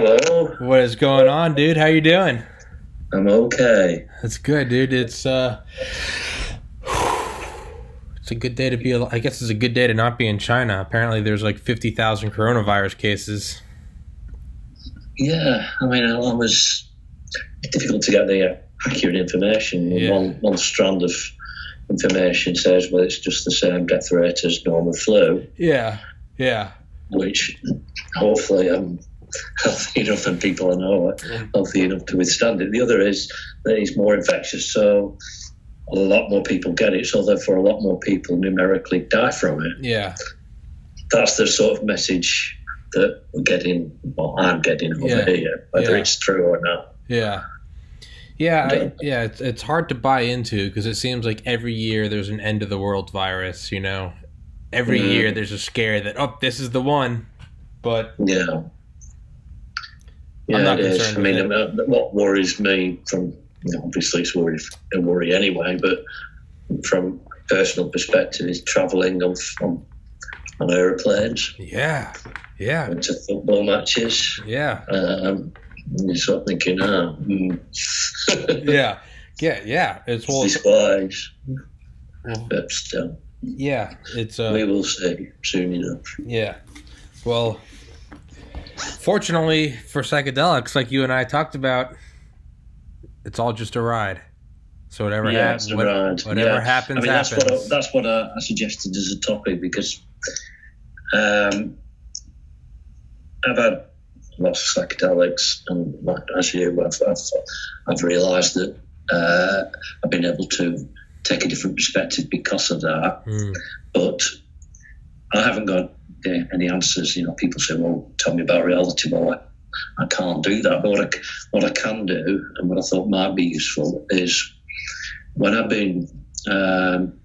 Hello. What is going on, dude? How you doing? I'm okay. That's good, dude. It's uh It's a good day to be I guess it's a good day to not be in China. Apparently there's like 50,000 coronavirus cases. Yeah, I mean, I was difficult to get the accurate information. Yeah. One one strand of information says, well, it's just the same death rate as normal flu, Yeah. Yeah. which hopefully I'm healthy enough and people I know are healthy enough to withstand it. The other is that it's more infectious, so a lot more people get it, so therefore a lot more people numerically die from it. Yeah. that's the sort of message that we're getting, well, I'm getting over Yeah. here, whether Yeah. it's true or not. Yeah. Yeah, I, yeah, it's, it's hard to buy into because it seems like every year there's an end of the world virus, you know. Every Mhm. year there's a scare that oh, this is the one. But Yeah. Yeah, I'm not it is. I mean, with uh, what worries me from, you know, obviously it's worry, a worry anyway, but from personal perspective is travelling on, on, on aeroplanes, yeah. Yeah. to football matches. Yeah. Um, you're sort of thinking, ah, hmm. Yeah. Yeah, yeah. It's well, well But still, yeah, it's uh we will see soon enough. Yeah. Well, fortunately for psychedelics, like you and I talked about, it's all just a ride. So whatever, Yeah, hap- it's a what- whatever Yeah. happens, I mean, that's happens. what I, that's what I, I suggested as a topic because um, I've had lots of psychedelics, and as you, I've, I've, I've realised that uh, I've been able to take a different perspective because of that. Hmm. But I haven't got uh, any answers. You know, people say, "Well, tell me about reality." Well, I, I can't do that. But what I, what I can do, and what I thought might be useful, is when I've been um,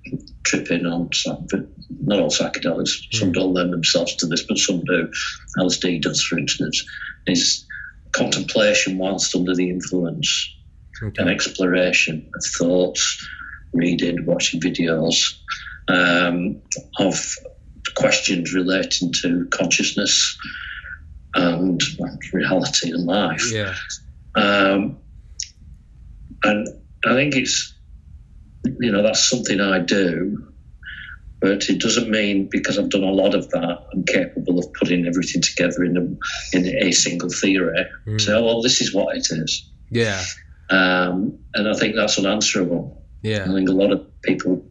tripping on some, not all psychedelics, some don't lend themselves to this, but some do. LSD does, for instance, is contemplation whilst under the influence and Okay. exploration of thoughts, reading, watching videos um, of questions relating to consciousness and reality and life. Yeah. Um, and I think it's, you know, that's something I do, but it doesn't mean because I've done a lot of that, I'm capable of putting everything together in a, in a single theory. Hmm. So, well, this is what it is. Yeah. Um, and I think that's unanswerable. Yeah. I think a lot of people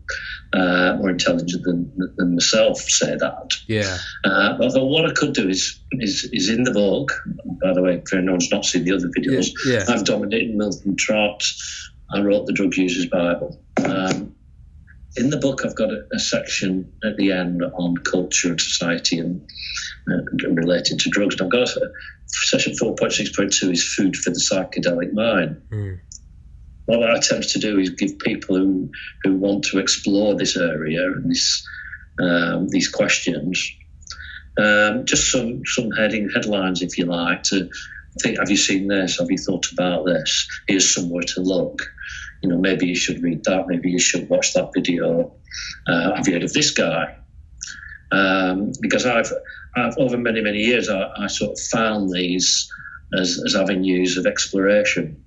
uh, more intelligent than, than myself say that. Yeah. Uh, thought what I could do is, is is in the book. By the way, for anyone's not seen the other videos, Yeah. I've Dominic Milton Trott. I wrote the Drug Users Bible. Um, in the book, I've got a, a section at the end on culture and society and, uh, related to drugs. And I've got a, section 4.6.2 is food for the psychedelic mind Hmm. What I attempt to do is give people who who want to explore this area and this um, these questions um, just some some heading headlines, if you like, to think. Have you seen this? Have you thought about this? Here's somewhere to look. You know, maybe you should read that. Maybe you should watch that video. Uh, have you heard of this guy? Um, because I've, I've over many many years, I, I sort of found these as, as avenues of exploration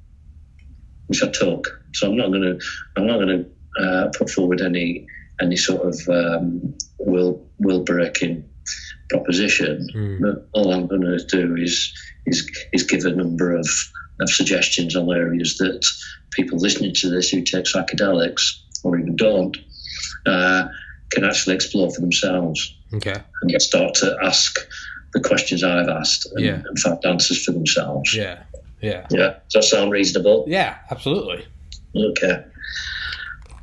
which I took. So I'm not going to I'm not going to uh, put forward any any sort of um, will will breaking proposition. Hmm. But all I'm going to do is is is give a number of of suggestions on areas that people listening to this who take psychedelics or even don't uh, can actually explore for themselves Okay. and start to ask the questions I've asked and, Yeah. and find answers for themselves. Yeah. Yeah. yeah. Does that sound reasonable? Yeah. Absolutely. Okay.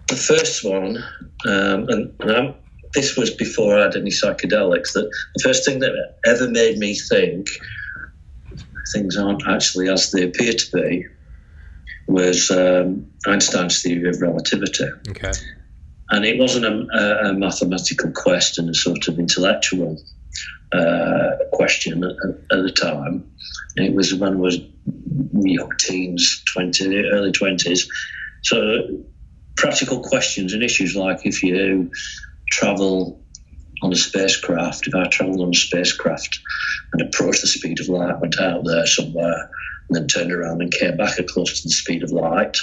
The first one, um, and, and I'm, this was before I had any psychedelics, that the first thing that ever made me think things aren't actually as they appear to be was um, Einstein's theory of relativity. Okay. And it wasn't a, a, a mathematical question, a sort of intellectual uh, question at, at the time. It was when I was young teens, 20, early 20s. So practical questions and issues like if you travel on a spacecraft, if I travelled on a spacecraft and approached the speed of light, went out there somewhere, and then turned around and came back at close to the speed of light,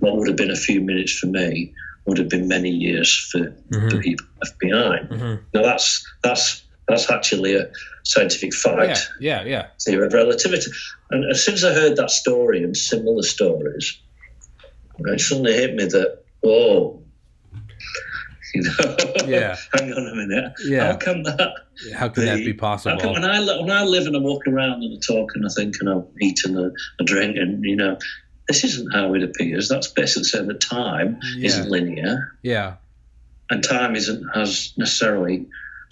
what would have been a few minutes for me would have been many years for mm-hmm. the people left behind. Mm-hmm. Now that's that's that's actually a scientific fact. Yeah, yeah, yeah. Theory of relativity. And as soon as I heard that story and similar stories, it suddenly hit me that, oh, you know, yeah. hang on a minute. Yeah. How can that? How can be, that be possible? How when I when I live and I'm walking around and I talk and I think and I'm eating a, a drink and you know, this isn't how it appears. That's basically saying that time yeah. isn't linear. Yeah. And time isn't as necessarily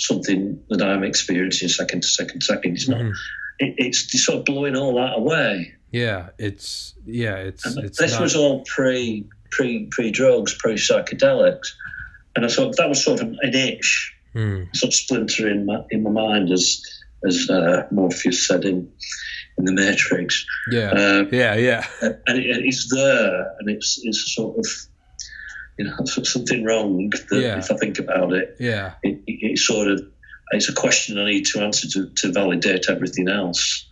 something that I'm experiencing second to second second. It's mm-hmm. not. It, it's sort of blowing all that away. Yeah, it's yeah, it's. It's this not... was all pre pre pre drugs, pre psychedelics, and I thought that was sort of an itch, mm. sort of splinter in my in my mind as as uh, Morpheus said in in the Matrix. Yeah, um, yeah, yeah. And it, it's there, and it's it's sort of you know something wrong. yeah. If I think about it, yeah, it, it, it, sort of it's a question I need to answer to, to validate everything else.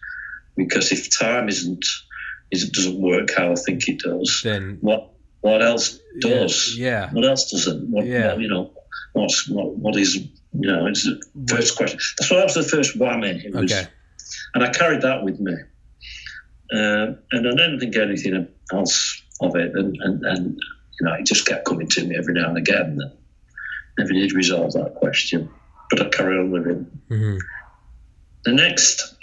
Because if time isn't is doesn't work how I think it does, then what what else does? Yeah, yeah. what else doesn't? What, yeah, what, you know, what's what, what is you know? It's the first question. That's what that was the first whammy. It was, okay. and I carried that with me, uh, and I didn't think anything else of it, and, and and you know, it just kept coming to me every now and again. And never did resolve that question, but I carried on with it. Mm-hmm. The next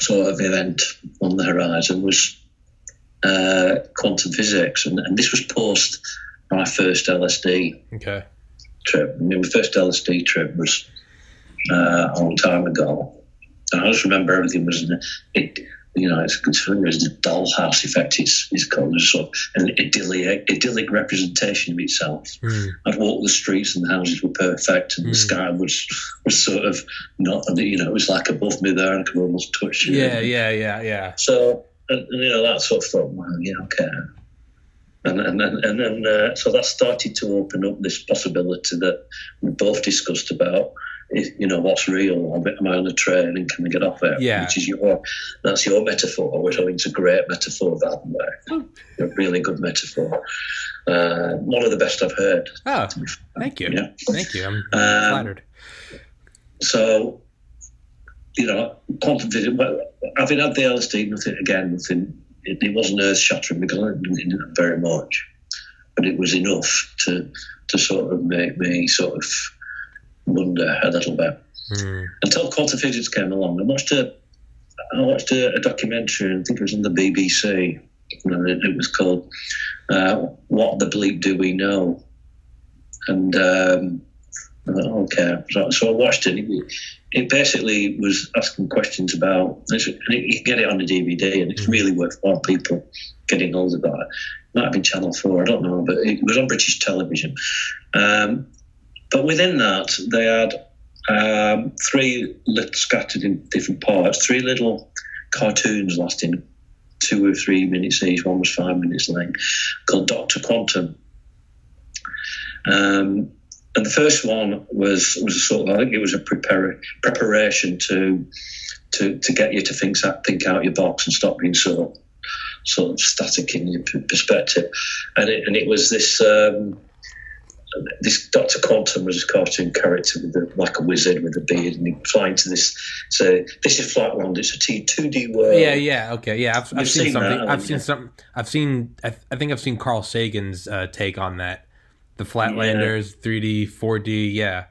sort of event on the horizon was uh, quantum physics, and, and, this was post my first LSD okay. trip. I mean, my first LSD trip was uh, a long time ago, and I just remember everything was in it you know, it's, considered as the dollhouse effect. It's, it's called a sort of an idyllic, idyllic representation of itself. Mm. I'd walk the streets and the houses were perfect, and mm. the sky was was sort of not, you know, it was like above me there, and I could almost touch it. Yeah, yeah, yeah, yeah. So, and, and, you know, that sort of thought, wow, yeah, okay. And and then and then uh, so that started to open up this possibility that we both discussed about you know what's real am I on a train and can I get off it? Yeah. Which is your that's your metaphor which I think is a great metaphor that way a really good metaphor. Uh, one of the best I've heard oh thank you. Yeah. thank you. I'm um, flattered. so you know quantum physics having had the LSD nothing again nothing it, it wasn't earth shattering because I didn't know very much but it was enough to to sort of make me sort of wonder a little bit mm. until quantum physics came along. I watched a I watched a, a documentary. I think it was on the BBC. And it, it was called uh, "What the Bleep Do We Know?" And um, I thought, okay, so, so I watched it. it. it. basically was asking questions about, and you can get it on the DVD, and it's hmm. really worthwhile. People getting hold of that. It might have been Channel Four, I don't know, but it was on British television. Um, but within that, they had um, three lit, scattered in different parts, three little cartoons lasting two or three minutes each. One was five minutes long, called Doctor Quantum. Um, and the first one was was a sort of I think it was a prepar- preparation to to to get you to think think out your box and stop being so sort of static in your perspective. And it, and it was this. Um, this Doctor Quantum was a cartoon character with a, like a wizard with a beard, and he'd fly into this. So this is Flatland. It's a two D world. Yeah, yeah, okay, yeah. I've, I've seen, seen, something. That, I've seen some. I've seen. I, I, think I've seen Carl Sagan's uh, take on that. The Flatlanders, three D, four D. Yeah.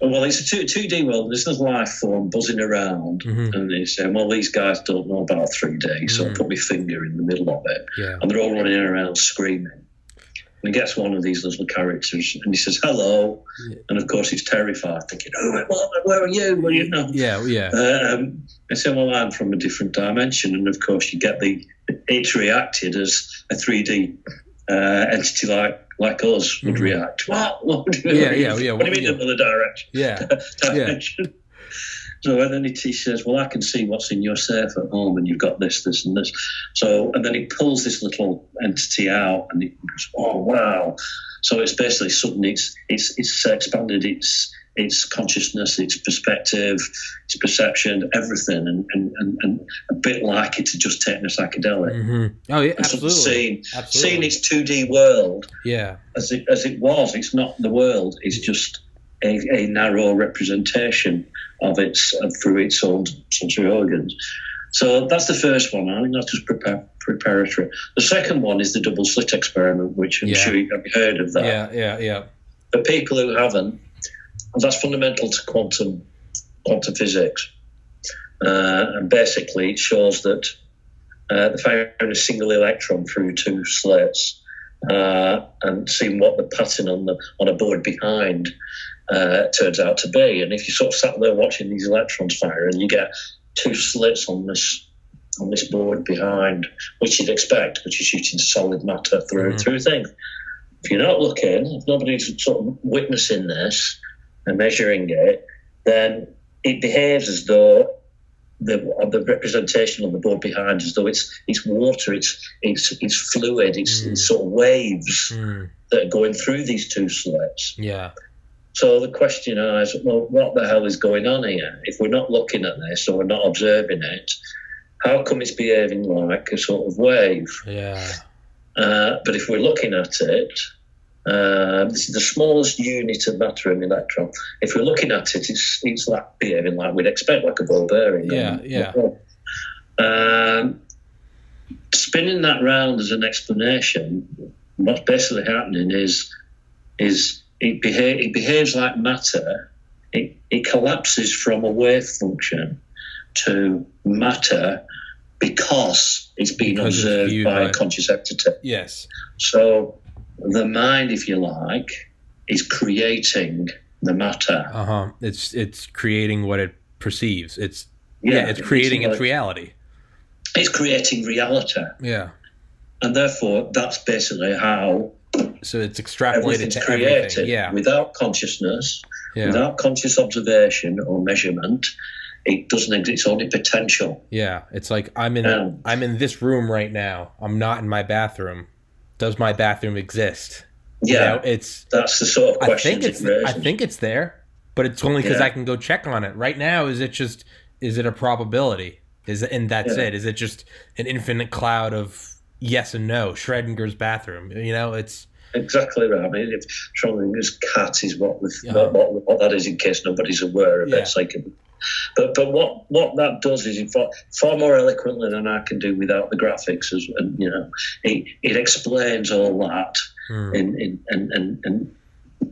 Well, it's a two two D world. There's no life form buzzing around, mm-hmm. and they say, "Well, these guys don't know about three D, mm-hmm. so I put my finger in the middle of it, yeah. and they're all running around screaming." And he gets one of these little characters and he says, hello. Yeah. And of course, he's terrified, thinking, oh, where are you? Well, you know. Yeah, yeah. Um, I said, well, I'm from a different dimension. And of course, you get the, it's reacted as a 3D uh, entity like like us would mm-hmm. react. What? What, do you yeah, yeah, yeah. What, do you mean yeah. another direction? Yeah. dimension. So and then he says, "Well, I can see what's in your safe at home, and you've got this, this, and this." So and then he pulls this little entity out, and he goes, "Oh wow!" So it's basically suddenly it's it's it's expanded its its consciousness, its perspective, its perception, everything, and, and, and, a bit like it to just taking a psychedelic. Mm-hmm. Oh yeah, absolutely. Seeing, absolutely. seeing its two D world, yeah, as it as it was. It's not the world. It's just a, a narrow representation of its uh, through its own sensory organs. So that's the first one. I think that's just preparatory. The second one is the double slit experiment, which I'm Yeah. sure you have heard of that. yeah, yeah, yeah. For people who haven't, that's fundamental to quantum quantum physics. Uh, and basically, it shows that uh, they found a single electron through two slits uh, and seeing what the pattern on the on a board behind uh, turns out to be. And if you sort of sat there watching these electrons fire, and you get two slits on this on this board behind, which you'd expect, which is shooting solid matter through Mhm. through things. If you're not looking, if nobody's sort of witnessing this and measuring it, then it behaves as though the the representation on the board behind as though it's it's water, it's it's it's fluid, it's, Mm. it's sort of waves Mm, that are going through these two slits. yeah, So the question is, well, what the hell is going on here? If we're not looking at this or we're not observing it, how come it's behaving like a sort of wave? yeah, Uh, but if we're looking at it, uh, this is the smallest unit of matter, an electron. If we're looking at it, it's it's like behaving like we'd expect, like a ball bearing. Yeah, yeah. Um, spinning that round as an explanation, what's basically happening is is it, beha- it behaves like matter. It, it collapses from a wave function to matter because it's being been Because it's observed viewed by a conscious entity. yes, So the mind, if you like, is creating the matter. uh huh. It's it's creating what it perceives. It's yeah, it's creating its like- reality. It's creating reality, Yeah, and therefore that's basically how so it's extrapolated to created. everything. Yeah, Without consciousness, yeah, without conscious observation or measurement, it doesn't exist. It's only potential. yeah. It's like I'm in Um, I'm in this room right now. I'm not in my bathroom. Does my bathroom exist? You Yeah, know, it's that's the sort of I think it's it. I think it's there, but it's only because Yeah. I can go check on it. Right now, is it just is it a probability? Is it, and that's Yeah. it? Is it just an infinite cloud of yes and no? Schrodinger's bathroom. You know, it's Exactly right. I mean, if Schrodinger's cat is what, the, Yeah. what, what, that is, in case nobody's aware of Yeah. it. So I can, but but what what that does is, far, far more eloquently than I can do without the graphics, as, and you know, it, it explains all that hmm, in, in and, and and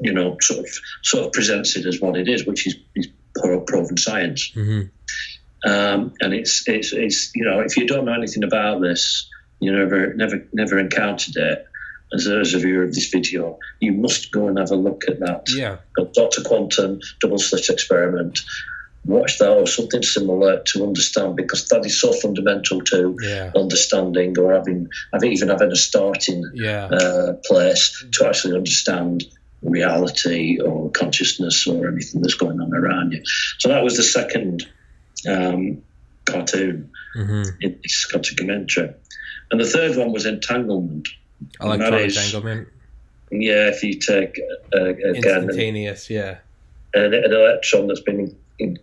you know sort of sort of presents it as what it is, which is, is proven science. mhm. Um, and it's it's it's you know if you don't know anything about this, you never never never encountered it. As a, as a viewer of this video, you must go and have a look at that. yeah, Dr. Quantum double slit experiment. Watch that or something similar to understand because that is so fundamental to yeah, understanding or having, having even having a starting yeah, uh, place to actually understand reality or consciousness or anything that's going on around you. So that was the second um, cartoon hmm in this documentary. And the third one was entanglement. That is- entanglement, Yeah, if you take again an, instantaneous. Yeah, an electron that's been in, in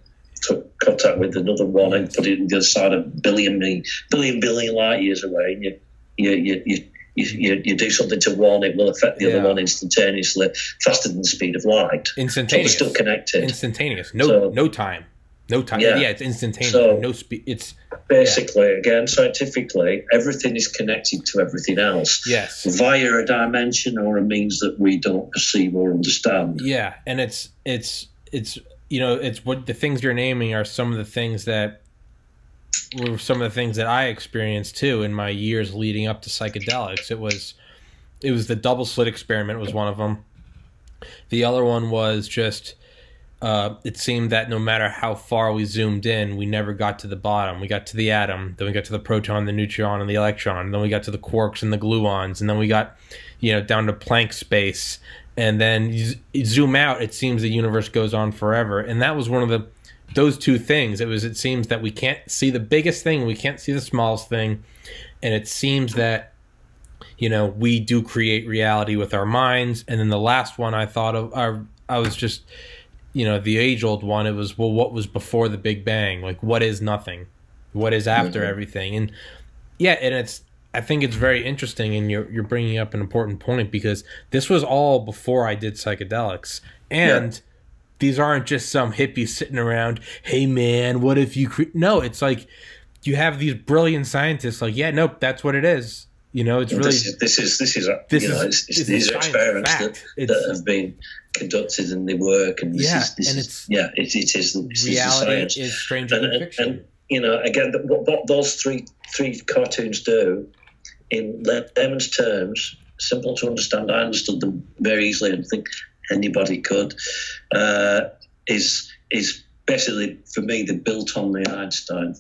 t- contact with another one and put it on the other side of billion billion billion billion light years away, and you you you. you you, you, you do something to one, it will affect the Yeah. other one instantaneously, faster than the speed of light. So instantaneous. still connected. Instantaneous. No, So- no time. No time. Yeah. Yeah, it's instantaneous. So- no speed. It's Basically, again, scientifically, everything is connected to everything else yes. via a dimension or a means that we don't perceive or understand. Yeah, and it's it's it's you know it's what the things you're naming are some of the things that were some of the things that I experienced too in my years leading up to psychedelics. It was it was the double slit experiment was one of them. The other one was just uh, it seemed that no matter how far we zoomed in, we never got to the bottom. We got to the atom, then we got to the proton, the neutron, and the electron. Then we got to the quarks and the gluons, and then we got, you know, down to Planck space. And then you, z- you zoom out, it seems the universe goes on forever. And that was one of the those two things. It was it seems that we can't see the biggest thing, we can't see the smallest thing, and it seems that you know we do create reality with our minds. And then the last one I thought of, I, I was just you know the age old one. It was well, what was before the Big Bang? Like what is nothing? What is after Mhm. everything? And yeah, and it's I think it's very interesting, and you're you're bringing up an important point because this was all before I did psychedelics, and these aren't just some hippies sitting around. Hey man, what if you? Cre-? No, it's like you have these brilliant scientists. Like, yeah, nope, that's what it is. You know, it's really this is this is this is a- this you know, is- it's, it's these are experiments fact. that, that have been conducted and they work and this Yeah, is this and is it's- yeah it, it is this is reality is stranger and, than fiction. and you know again what, what those three three cartoons do in layman's terms simple to understand I understood them very easily and think anybody could uh, is is basically for me they're built on the Einstein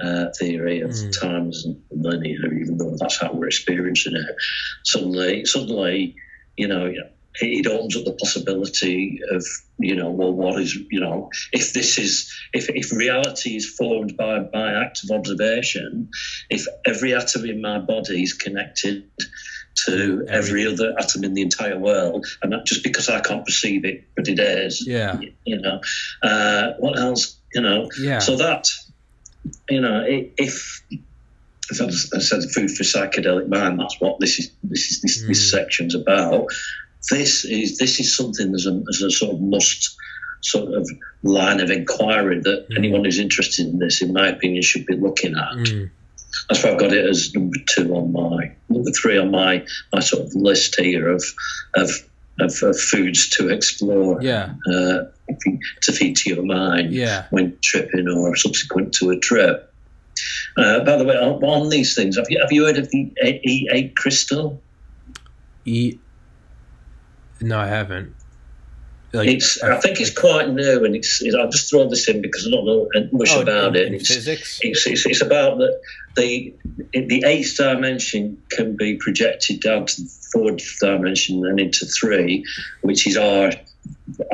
uh, theory of Mm. times and linear, even though that's how we're experiencing it. Suddenly, suddenly, you know, it it opens up the possibility of, you know, well, what is, you know, if this is, if, if reality is formed by by act of observation, if every atom in my body is connected to every other atom in the entire world, and not just because I can't perceive it, but it is, yeah, you know, uh, what else, you know, yeah, so that, you know, if, as I said, food for psychedelic mind, that's what this is. This is this, this Mm. section's about. This is this is something as a, as a sort of must sort of line of inquiry that Mm. anyone who's interested in this, in my opinion, should be looking at. Mm, That's why I've got it as number two on my number three on my my sort of list here of of of, of foods to explore yeah, uh, to feed to your mind yeah. when tripping or subsequent to a trip. Uh, by the way, on, on these things, have you have you heard of the E8 crystal? E. No, I haven't. Like, It's I think it's quite new, and it's, it's I'll just throw this in because I don't know much oh, about it. in It's, physics. it's, it's, it's about that the the eighth dimension can be projected down to the fourth dimension and into three, which is our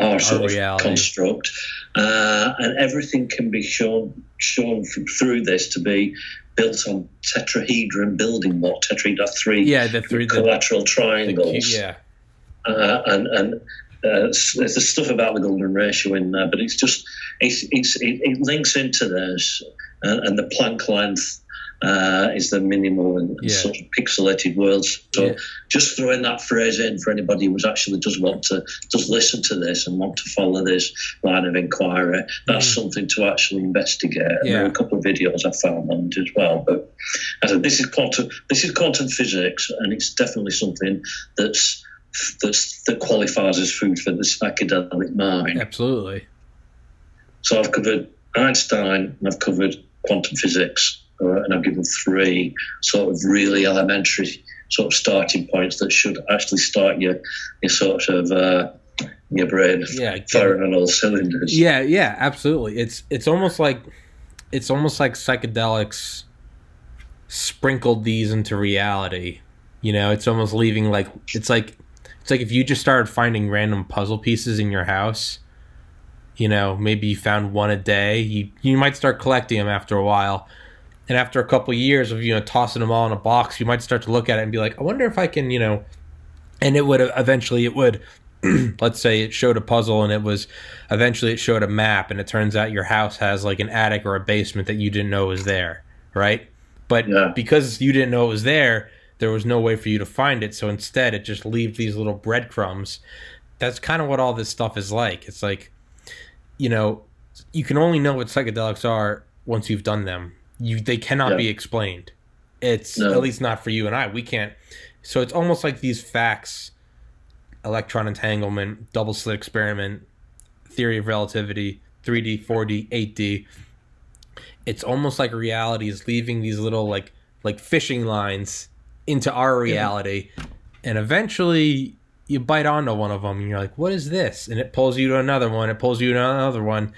our sort of reality. construct, uh, and everything can be shown shown through this to be built on tetrahedron building block. Tetrahedron three Yeah, the three. The, equilateral the, triangles yeah, uh, and and uh, the stuff about the golden ratio in there, but it's just it's, it's it, it links into this, and, and the Planck length uh, is the minimal and, Yeah. sort of pixelated worlds. So Yeah. just throwing that phrase in for anybody who actually does want to does listen to this and want to follow this line of inquiry, that's Mm. something to actually investigate. And There are a couple of videos I found on it as well, but as I said, this is quantum this is quantum physics, and it's definitely something that's that's that qualifies as food for this psychedelic mind. absolutely. So I've covered Einstein and I've covered quantum physics, uh, and I've given three sort of really elementary sort of starting points that should actually start your your sort of uh, your brain Yeah, firing on all cylinders. Yeah, yeah, absolutely. It's it's almost like it's almost like psychedelics sprinkled these into reality. You know, it's almost leaving like it's like it's like if you just started finding random puzzle pieces in your house. You know, maybe you found one a day. You you might start collecting them after a while, and after a couple years of you know tossing them all in a box, you might start to look at it and be like, I wonder if I can, you know, and it would uh, eventually it would let's say it showed a puzzle and it was eventually it showed a map and it turns out your house has like an attic or a basement that you didn't know was there right but Yeah. because you didn't know it was there there was no way for you to find it so instead it just leaves these little breadcrumbs that's kind of what all this stuff is like it's like you know you can only know what psychedelics are once you've done them you they cannot Yeah. be explained it's No. at least not for you and i we can't so it's almost like these facts electron entanglement, double slit experiment, theory of relativity, 3D, 4D, 8D. It's almost like reality is leaving these little like like fishing lines into our reality, and eventually you bite onto one of them, and you're like, "What is this?" And it pulls you to another one. It pulls you to another one,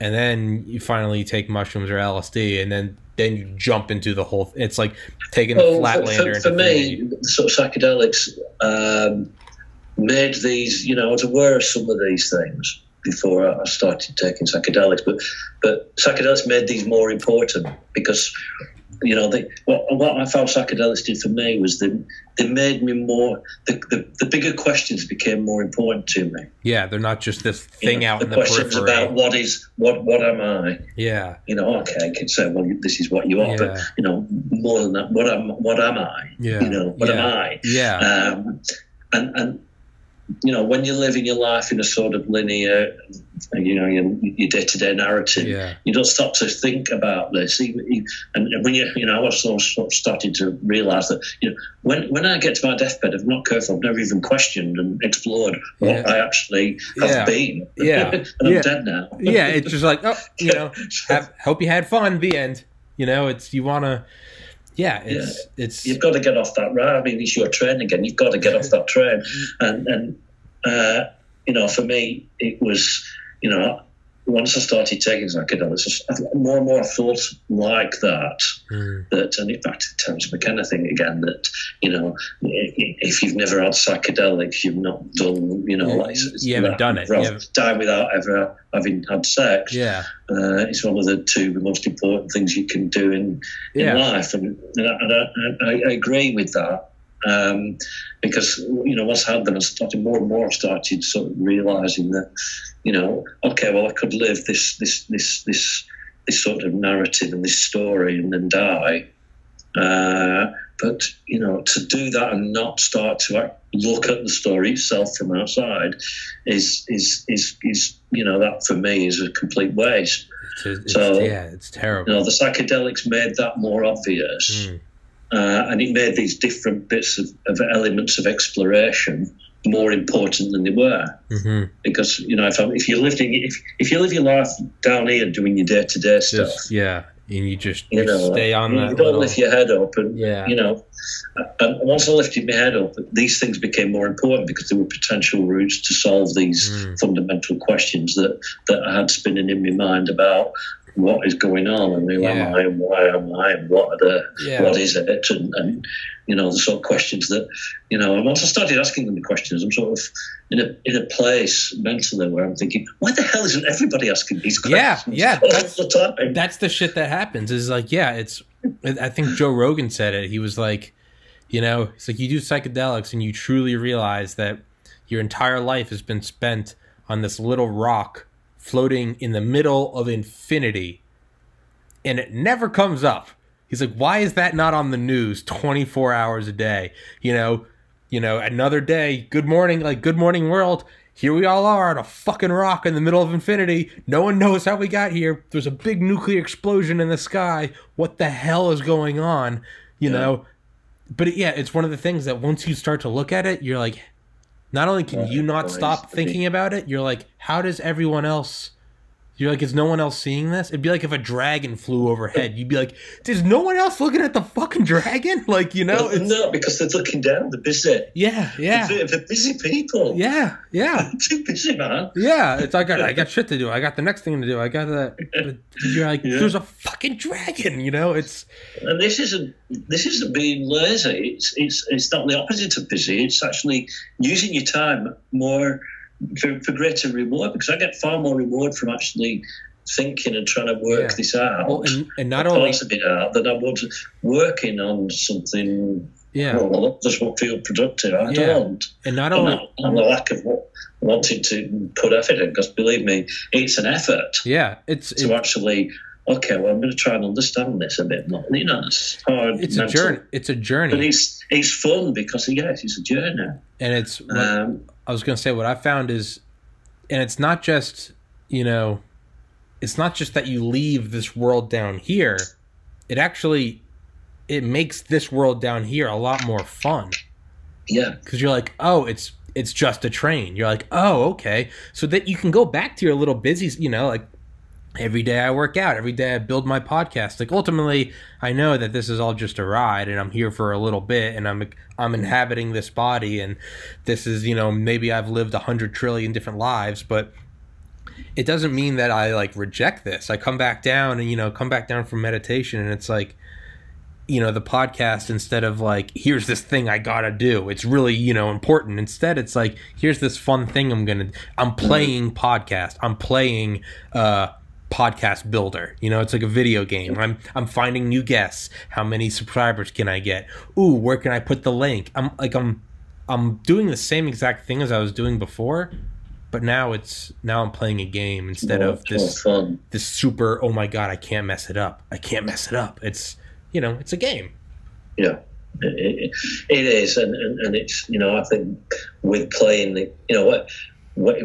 and then you finally take mushrooms or LSD, and then then you jump into the whole. It's like taking the Well, Flatlander for, for 3D. me, sort of psychedelics um, made these. You know, I was aware of some of these things before I started taking psychedelics, but but psychedelics made these more important because you know, they, what, what I found psychedelics did for me was they, they made me more, the, the, the bigger questions became more important to me. Yeah, they're not just this thing You know, out the in the questions periphery. about what is, what, what am I? yeah, You know, okay, I can say, well, this is what you are, Yeah. but, you know, more than that, what am, what am I? Yeah. You know, what am I? yeah, Um, and, and, you know, when you're living your life in a sort of linear, you know, your, your day-to-day narrative, yeah, you don't stop to think about this. And when you, you know, I was sort of, sort of starting to realise that, you know, when when I get to my deathbed, if I'm not careful, I've never even questioned and explored what Yeah. I actually have Yeah. been. Yeah. and I'm Yeah. dead now. yeah. It's just like, oh, you know, have, hope you had fun. The end. You know, it's you want to. Yeah, it's it's You've got to get off that ride. I mean, it's your train again. You've got to get off that train. And, and uh, you know, for me, it was, you know, once I started taking psychedelics, more and more I thought like that. Mm, that, and in fact, Terence McKenna thing again, that, you know, if you've never had psychedelics, you've not done, you know, Yeah, like, it's- you haven't that- done it. rather You haven't- Die without ever having had sex. yeah, Uh, it's one of the two most important things you can do in, in yeah, life. And, and, I, and I, I, I agree with that. Um, because you know, once I had them, I started more and more. Started sort of realizing that, you know, okay, well, I could live this this this this this sort of narrative and this story and then die. Uh, but you know, to do that and not start to act, look at the story itself from outside is is is is you know that for me is a complete waste. it's, it's, So- yeah, it's terrible. You know, the psychedelics made that more obvious, Mm, uh, and it made these different bits of, of elements of exploration more important than they were. hmm Because you know, if, if you lived in, if if you live your life down here doing your day to day stuff, yeah, and you just you you know, stay on you, that. you don't little- lift your head up, and yeah, you know, and once I lifted my head up, these things became more important because there were potential routes to solve these Mm. fundamental questions that that I had spinning in my mind about what is going on? And who Yeah. am I and why am I and what are the yeah, what is it? And, and you know the sort of questions that you know and once I started asking them the questions I'm sort of in a in a place mentally where I'm thinking why the hell isn't everybody asking these Yeah, questions? yeah, all that's- the time. that's the shit that happens is like yeah it's i think joe rogan said it. He was like you know it's like you do psychedelics and you truly realize that your entire life has been spent on this little rock floating in the middle of infinity and it never comes up he's like why is that not on the news 24 hours a day you know you know another day good morning like good morning world here we all are on a fucking rock in the middle of infinity. No one knows how we got here. There's a big nuclear explosion in the sky. What the hell is going on? You Yeah. know? But yeah, it's one of the things that once you start to look at it, you're like, not only can you not stop thinking about it, you're like, how does everyone else? You're like, is no one else seeing this? It'd be like if a dragon flew overhead. You'd be like, is no one else looking at the fucking dragon? Like, you know? no, It's, no because they're looking down they're busy yeah, yeah, they're, they're busy people yeah, yeah. Too busy man Yeah, it's like I got I got shit to do. I got the next thing to do. I got that. You're like, Yeah. there's a fucking dragon. You know, it's And this isn't this isn't being lazy. It's it's it's not the opposite of busy. It's actually using your time more for, for greater reward because I get far more reward from actually thinking and trying to work Yeah. this out. well, and, and not only it out that I would working on something. yeah, Well, I just won't feel productive. I Yeah. don't. and not And only and the lack of what, wanting to put effort in because believe me, it's an effort yeah, it's to it, actually. Okay, well, I'm going to try and understand this a bit more. You know, it's hard. it's a journey. It's a journey. But it's it's fun because yes, it's a journey. and it's. Um, I was gonna say what I found is, and it's not just you know, it's not just that you leave this world down here. It actually, it makes this world down here a lot more fun. yeah, because you're like, oh, it's it's just a train. You're like, oh, okay, so that you can go back to your little busy, you know, like every day I work out, every day I build my podcast. Like ultimately, I know that this is all just a ride, and I'm here for a little bit, and I'm I'm inhabiting this body, and this is you know maybe I've lived a hundred trillion different lives, but it doesn't mean that I like reject this. I come back down and you know come back down from meditation, and it's like you know the podcast instead of like here's this thing i gotta do it's really you know important instead it's like here's this fun thing i'm gonna i'm playing podcast i'm playing uh podcast builder. You know, it's like a video game. I'm I'm finding new guests. How many subscribers can I get? Ooh, where can I put the link? I'm like I'm I'm doing the same exact thing as I was doing before, but now it's now I'm playing a game instead of this this super oh my god, I can't mess it up. I can't mess it up. It's you know, it's a game. Yeah, it, it, it is, and, and, and it's you know I think with playing the you know what what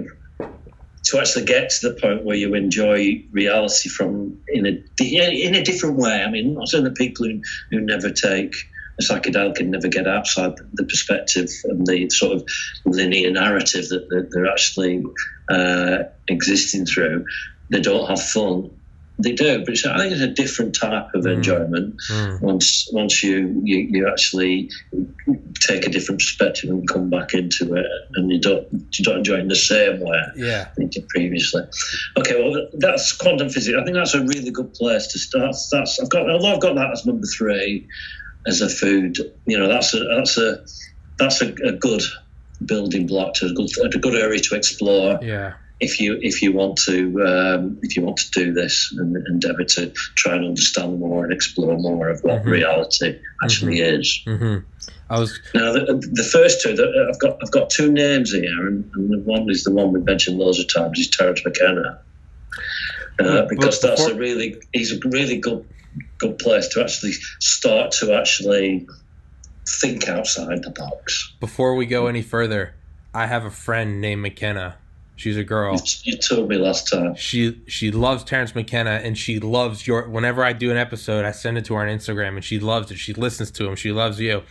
to actually get to the point where you enjoy reality from in a in a different way. I mean, not saying that people who, who never take a psychedelic can never get outside the perspective and the sort of linear narrative that, that they're actually uh, existing through. They don't have fun. They do, but it's, I think it's a different type of enjoyment Mm. once once you, you you actually take a different perspective and come back into it, and you don't you don't enjoy it in the same way Yeah. you did previously. Okay, well that's quantum physics. I think that's a really good place to start. That's I've got although I've got that as number three as a food. You know, that's a that's a that's a, a good building block to a good a good area to explore Yeah. If you if you want to um, if you want to do this and endeavour to try and understand more and explore more of what Mhm. reality actually is. hmm I was Now the, the first two that I've got I've got two names here, and, and the one is the one we've mentioned loads of times is Terence McKenna, uh, because that's a really he's a really good good place to actually start to actually think outside the box. before we go any further, I have a friend named McKenna. She's a girl. You, told me last time. She she loves Terence McKenna and she loves your whenever I do an episode, I send it to her on Instagram and she loves it. She listens to him. She loves you.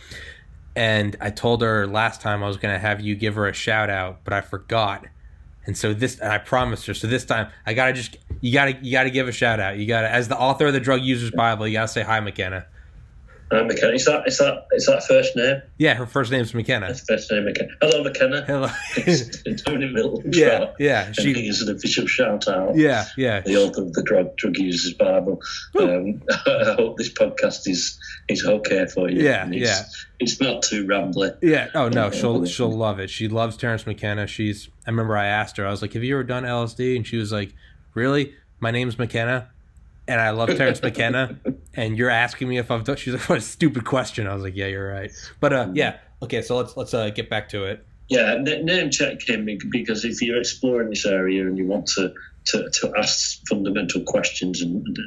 And I told her last time I was gonna have you give her a shout out, but I forgot. And so this and I promised her. So this time I gotta just you gotta you gotta give a shout out. You gotta as the author of the Drug Users Bible, you gotta say hi McKenna. Uh, McKenna, is that is that is that first name? Yeah, her first name's McKenna. That's first name McKenna. Hello, McKenna. Hello. It's Tony Middleton. yeah, yeah. She She is an official shout out. yeah, yeah. the author of the drug drug users bible um, i hope this podcast is is okay for you Yeah, it's, yeah. it's not too rambly Yeah. Oh no, she'll she'll love it. She loves Terence McKenna. She's. I remember I asked her. I was like, "Have you ever done LSD?" And she was like, "Really? My name's McKenna, and I love Terence McKenna. And you're asking me if I've done." She's like, "What a stupid question." I was like, "Yeah, you're right." But uh, yeah. Okay, so let's let's uh, get back to it. yeah na- name check him because if you're exploring this area and you want to to, to ask fundamental questions and, and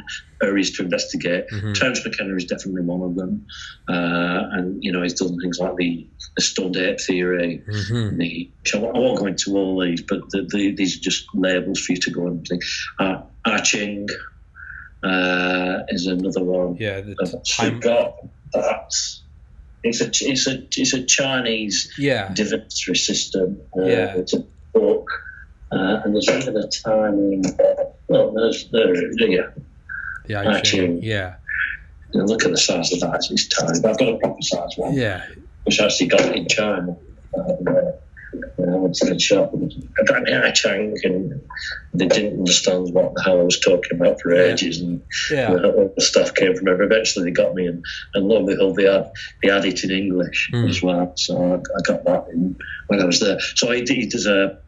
areas to investigate. Mhm. Terence McKenna is definitely one of them, uh, and you know he's done things like the, the stoned ape theory, hmm the I won't go into all these, but the, the, these are just labels for you to go and think. Uh, Ah Ching uh, is another one. Yeah. The time. got that. It's a it's a it's a Chinese Yeah. divinatory system. Uh, Yeah. It's a book, uh, and there's even a tiny. Well, there's there yeah. Yeah. Ah I Ching. Yeah. You know, look at the size of that; it's, tiny. But I've got a proper size one. Yeah. which I actually got in China. Uh, when I went to the shop and I got the I Ching and they didn't understand what the hell I was talking about for ages and Yeah. all the stuff came from everywhere. Eventually they got me and, and lo and behold they had, they had it in English Mm. as well. So I, I got that in, when I was there. So I did does a,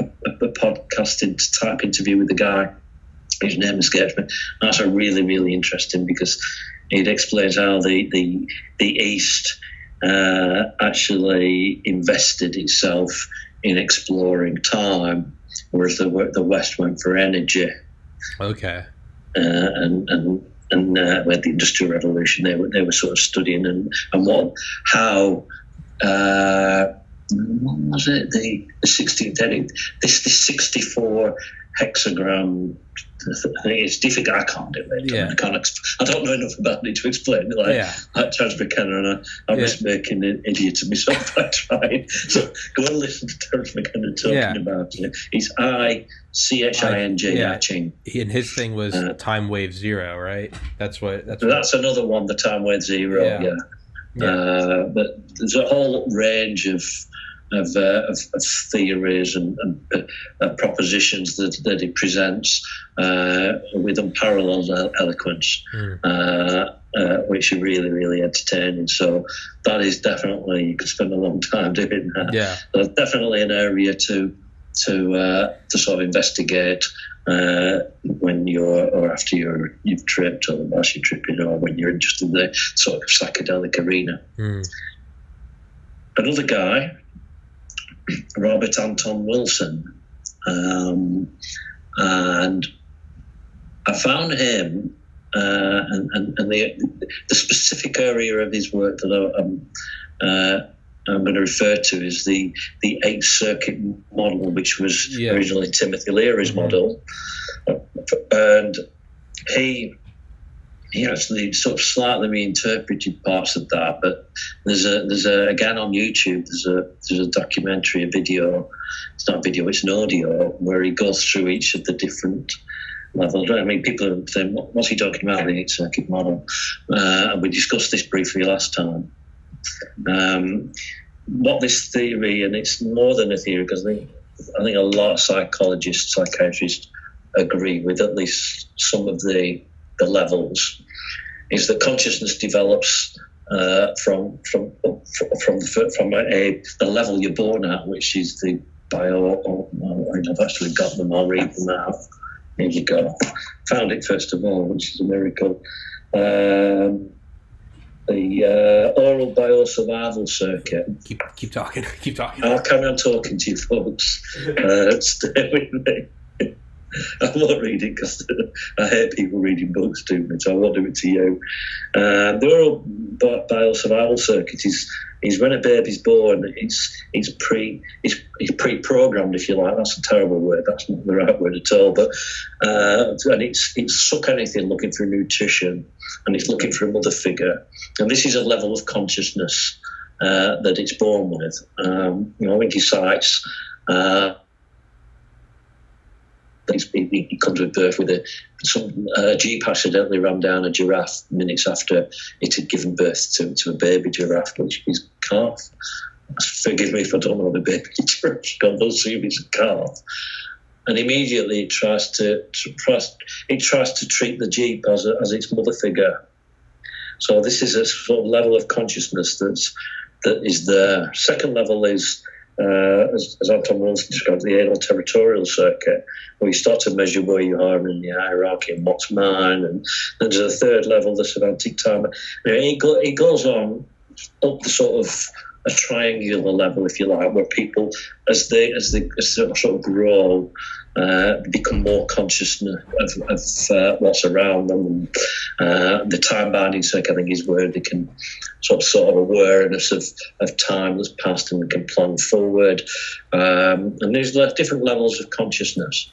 a, a podcasting type interview with the guy his name escapes me. That's a really, really interesting because it explains how the the, the East uh, actually invested itself in exploring time, whereas the the West went for energy. Okay. Uh, and and and uh, with the Industrial Revolution, they were they were sort of studying and and what how. Uh, what was it? The the sixteenth this this sixty four hexagram. It's difficult. I can't do it. Yeah. I can't. Exp- I don't know enough about it to explain it. Like Yeah. like Terence McKenna, and I, I'm Yeah. just making an idiot of myself by trying. So go and listen to Terence McKenna talking Yeah. about it. He's I C H I N G Yeah. Ching. And his thing was Uh, time wave zero, right? That's what. That's what. that's another one, the time wave zero. Yeah. Yeah. Yeah. Uh, but there's a whole range of of, uh, of, of theories and, and uh, propositions that, that he presents uh, with unparalleled eloquence, Mm. uh, uh, which are really, really entertaining. So that is definitely you could spend a long time doing that. Yeah. Definitely an area to to uh, to sort of investigate uh, when you're or after you're you've tripped or whilst you're tripping or when you're just in the sort of psychedelic arena. Mm. Another guy, Robert Anton Wilson, um, and I found him uh, and, and, and the, the specific area of his work that I'm, uh, I'm going to refer to is the, the eight circuit model, which was Yeah. originally Timothy Leary's Mhm. model. And he he actually sort of slightly reinterpreted parts of that, but there's a there's a again on YouTube there's a there's a documentary, a video. It's not a video, it's an audio where he goes through each of the different levels. I mean, people are saying, "What- "What's he talking about?" The eight circuit model, uh, and we discussed this briefly last time. Um, what this theory, and it's more than a theory, because I think I think a lot of psychologists, psychiatrists agree with at least some of the the levels, is that consciousness develops uh, from from from the, from a, the level you're born at, which is the bio. Or, I've actually got them. I'll read them out. Here you go. Found it first of all, which is a miracle. Um, the uh, oral biosurvival circuit. Keep keep talking. Keep talking. I'll carry on talking to you folks. Uh, stay with me. I won't read it because I hate people reading books to me, so I won't do it to you. Uh, the oral bi- biosurvival circuit is is when a baby's born. It's it's pre it's, it's pre-programmed, if you like. That's a terrible word. That's not the right word at all. But uh, and it's it's suck anything looking for nutrition, and it's looking for a mother figure. And this is a level of consciousness uh, that it's born with. Um, you know, I think he cites. Uh, he's- he, comes with birth with a some uh, jeep accidentally ran down a giraffe minutes after it had given birth to, to a baby giraffe, which is calf. Forgive me if I don't know the baby giraffe. God knows assume it's a calf. And immediately it tries to, to tries, it tries to treat the jeep as, a, as its mother figure. So this is a sort of level of consciousness that's that is there. Second level is, uh, as, as Anton Wilson described, the anal territorial circuit, where you start to measure where you are in the hierarchy and what's mine. And then there's a third level, the semantic time. Know, it, go, it goes on up the sort of a triangular level, if you like, where people, as they as they, as they sort of grow, uh, become more conscious of, of uh, what's around them. Uh, the time binding circuit, I think, is where they can sort of sort of awareness of, of time that's passed and can plan forward. Um, and there's different levels of consciousness.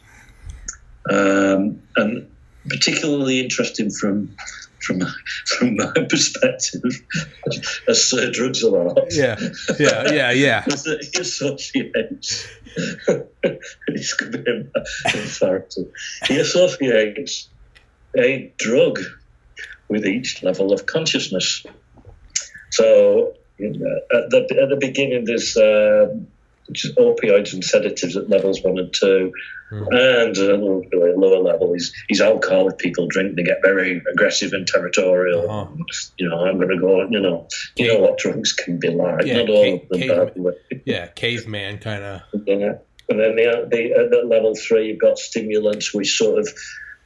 Um, and particularly interesting from from from my perspective as Sir Drugs a lot. Yeah, yeah, yeah, yeah. that he associates. He associates a drug with each level of consciousness. So at, the, at the beginning, just opioids and sedatives at levels one and two, Mhm. and at a lower level is, is alcohol. If people drink, they get very aggressive and territorial. Uh-huh. You know, I'm going to go. You know, you know what drugs can be like. Yeah, Not all ca- of them, ca- but Yeah, caveman kind of. yeah. And then the, the at the level three, you've got stimulants, which sort of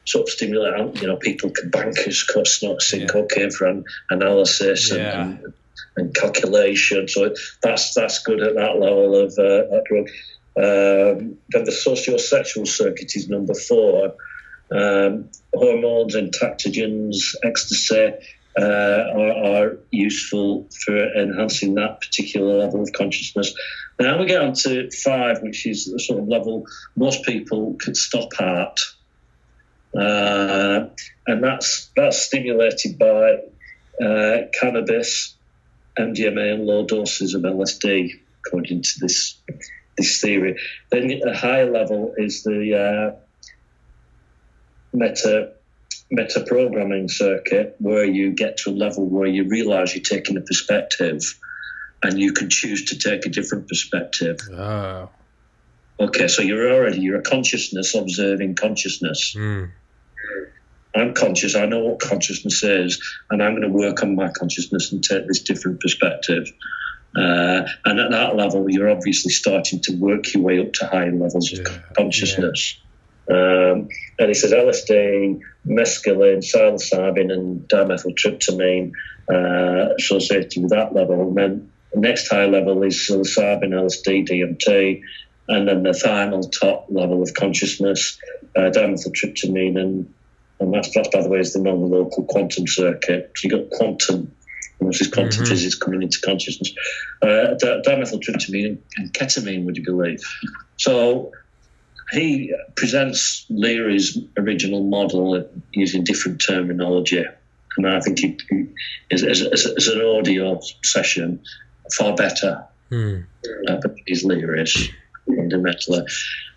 sort of stimulate. You know, people can bankers cut snot, sin Yeah. cocaine for an, analysis Yeah. and, and calculation. So that's that's good at that level of uh, drug. Um, then the sociosexual circuit is number four. Um, hormones and tactogens, ecstasy. Uh, are, are useful for enhancing that particular level of consciousness. Now we get on to five, which is the sort of level most people could stop at, uh, and that's that's stimulated by uh, cannabis, MDMA, and low doses of LSD, according to this this theory. Then a higher level is the uh, meta meta programming circuit, where you get to a level where you realise you're taking a perspective, and you can choose to take a different perspective. Oh. Okay, so you're already you're a consciousness observing consciousness. Mm. I'm conscious. I know what consciousness is, and I'm going to work on my consciousness and take this different perspective. Uh, and at that level, you're obviously starting to work your way up to higher levels of Yeah, consciousness. Um, and he says LSD, mescaline, psilocybin, and dimethyltryptamine uh, associated with that level. And then the next high level is psilocybin, LSD, DMT, and then the final top level of consciousness, uh, dimethyltryptamine, and and that's, that's by the way is the non-local quantum circuit. So you've got quantum, which is quantum Mhm. physics coming into consciousness. Uh, dimethyltryptamine and ketamine, would you believe? So he presents Leary's original model using different terminology, and I think he, he as, as, as, as an audio session far better Hmm. uh, but he's Leary's fundamentally.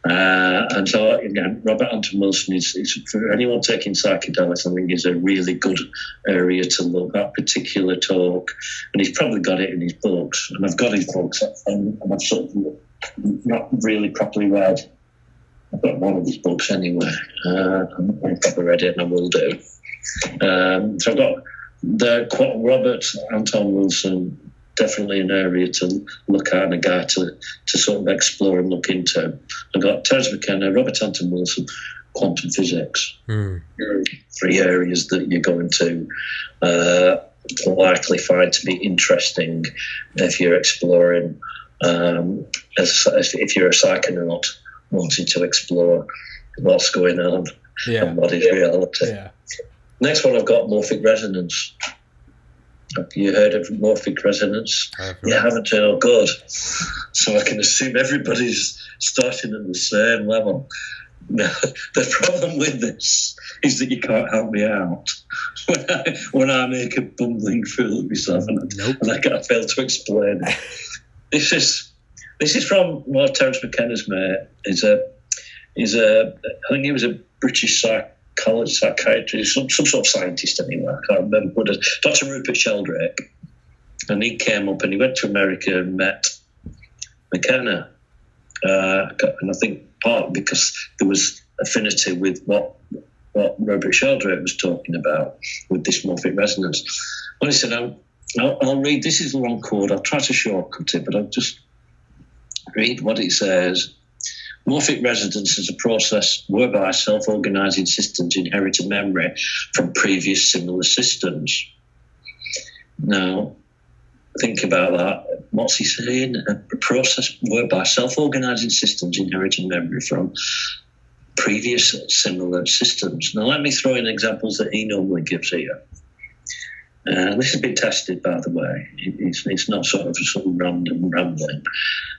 Uh, and so, Robert Anton Wilson is, is for anyone taking psychedelics, I think is a really good area to look at particular talk. And he's probably got it in his books, and I've got his books, and, I've sort of not really properly read. I've got one of his books anyway. Uh, I've probably read it, and I will do. Um, so I've got the Robert Anton Wilson definitely an area to look at and a guy to, to sort of explore and look into. I've got Terence McKenna, Robert Anton Wilson, quantum physics, Hmm. three areas that you're going to uh, likely find to be interesting if you're exploring, um, as, as if you're a psychonaut wanting to explore what's going on Yeah. and what is reality. Yeah. Next one, I've got morphic resonance. Have you heard of morphic resonance? I've- Yeah, haven't you? Oh, good. So I can assume everybody's starting at the same level. The problem with this is that you can't help me out when I, when I make a bumbling fool of myself and, Nope. and I can't fail to explain it. This is this is from well, Terence McKenna's mate. Is a is a I think he was a British psychologist, psychiatrist, some, some sort of scientist anyway. I can't remember what is. Dr. Rupert Sheldrake and he came up and he went to America and met McKenna. Uh, and I think part because there was affinity with what what Robert Sheldrake was talking about with this morphic resonance. Well, he said, I'll, I'll, read, this is a long code, I'll try to shortcut it, but I'll just read what it says. Morphic resonance is a process whereby self organizing systems inherit a memory from previous similar systems. Now, think about that. What's he saying? A process whereby self organizing systems inherit a memory from previous similar systems. Now, let me throw in examples that he normally gives here. Uh, this has been tested, by the way. It's, it's not sort of some random rambling.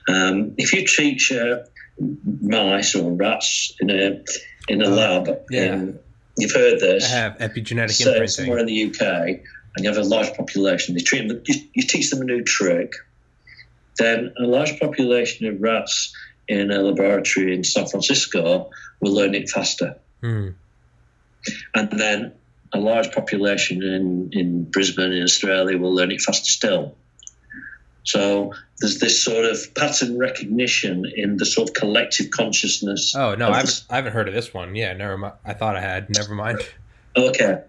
Um, if you teach uh, mice or rats in a in a lab, yeah. in- you've heard I this have epigenetic say somewhere in the UK, and you have a large population, they treat them, you, you teach them a new trick, then a large population of rats in a laboratory in San Francisco will learn it faster. Hmm. And then a large population in, in Brisbane, in Australia, will learn it faster still. So there's this sort of pattern recognition in the sort of collective consciousness. Oh no, I haven't, I haven't heard of this one. Yeah, never mind. I thought I had. Never mind. Okay.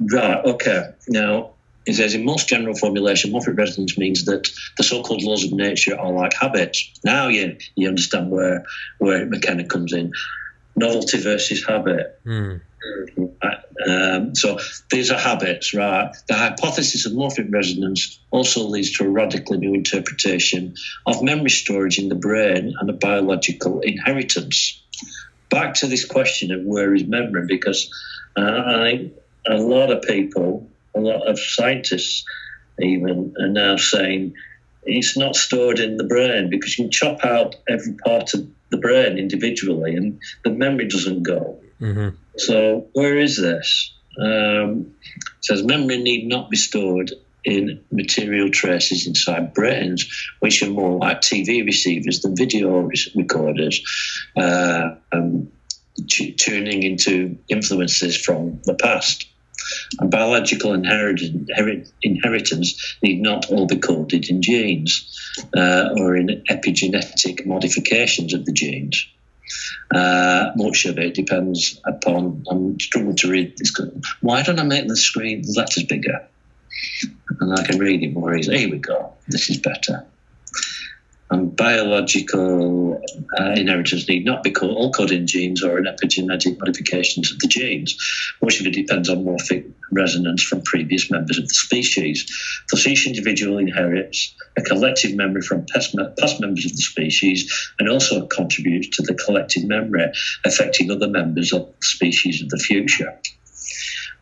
Right, okay. Now, it says in most general formulation, morphic resonance means that the so-called laws of nature are like habits. Now you you understand where where McKenna comes in. Novelty versus habit. Hmm. Right? Um, so these are habits, right? The hypothesis of morphic resonance also leads to a radically new interpretation of memory storage in the brain and a biological inheritance. Back to this question of where is memory, because uh, I think a lot of people, a lot of scientists even, are now saying it's not stored in the brain because you can chop out every part of the brain individually and the memory doesn't go. Hmm So where is this? Um, says memory need not be stored in material traces inside brains, which are more like TV receivers than video recorders, uh, um, tu- tuning into influences from the past. And biological inherit- inherit- inheritance need not all be coded in genes uh, or in epigenetic modifications of the genes. Uh, much of it depends upon. I'm struggling to read this. Why don't I make the screen the letters bigger? and I can read it more easily. Here we go. This is better. And biological uh, inheritance need not be called all coding genes or an epigenetic modifications of the genes. Much of it depends on morphic resonance from previous members of the species. Thus, each individual inherits a collective memory from past, past members of the species and also contributes to the collective memory affecting other members of the species of the future.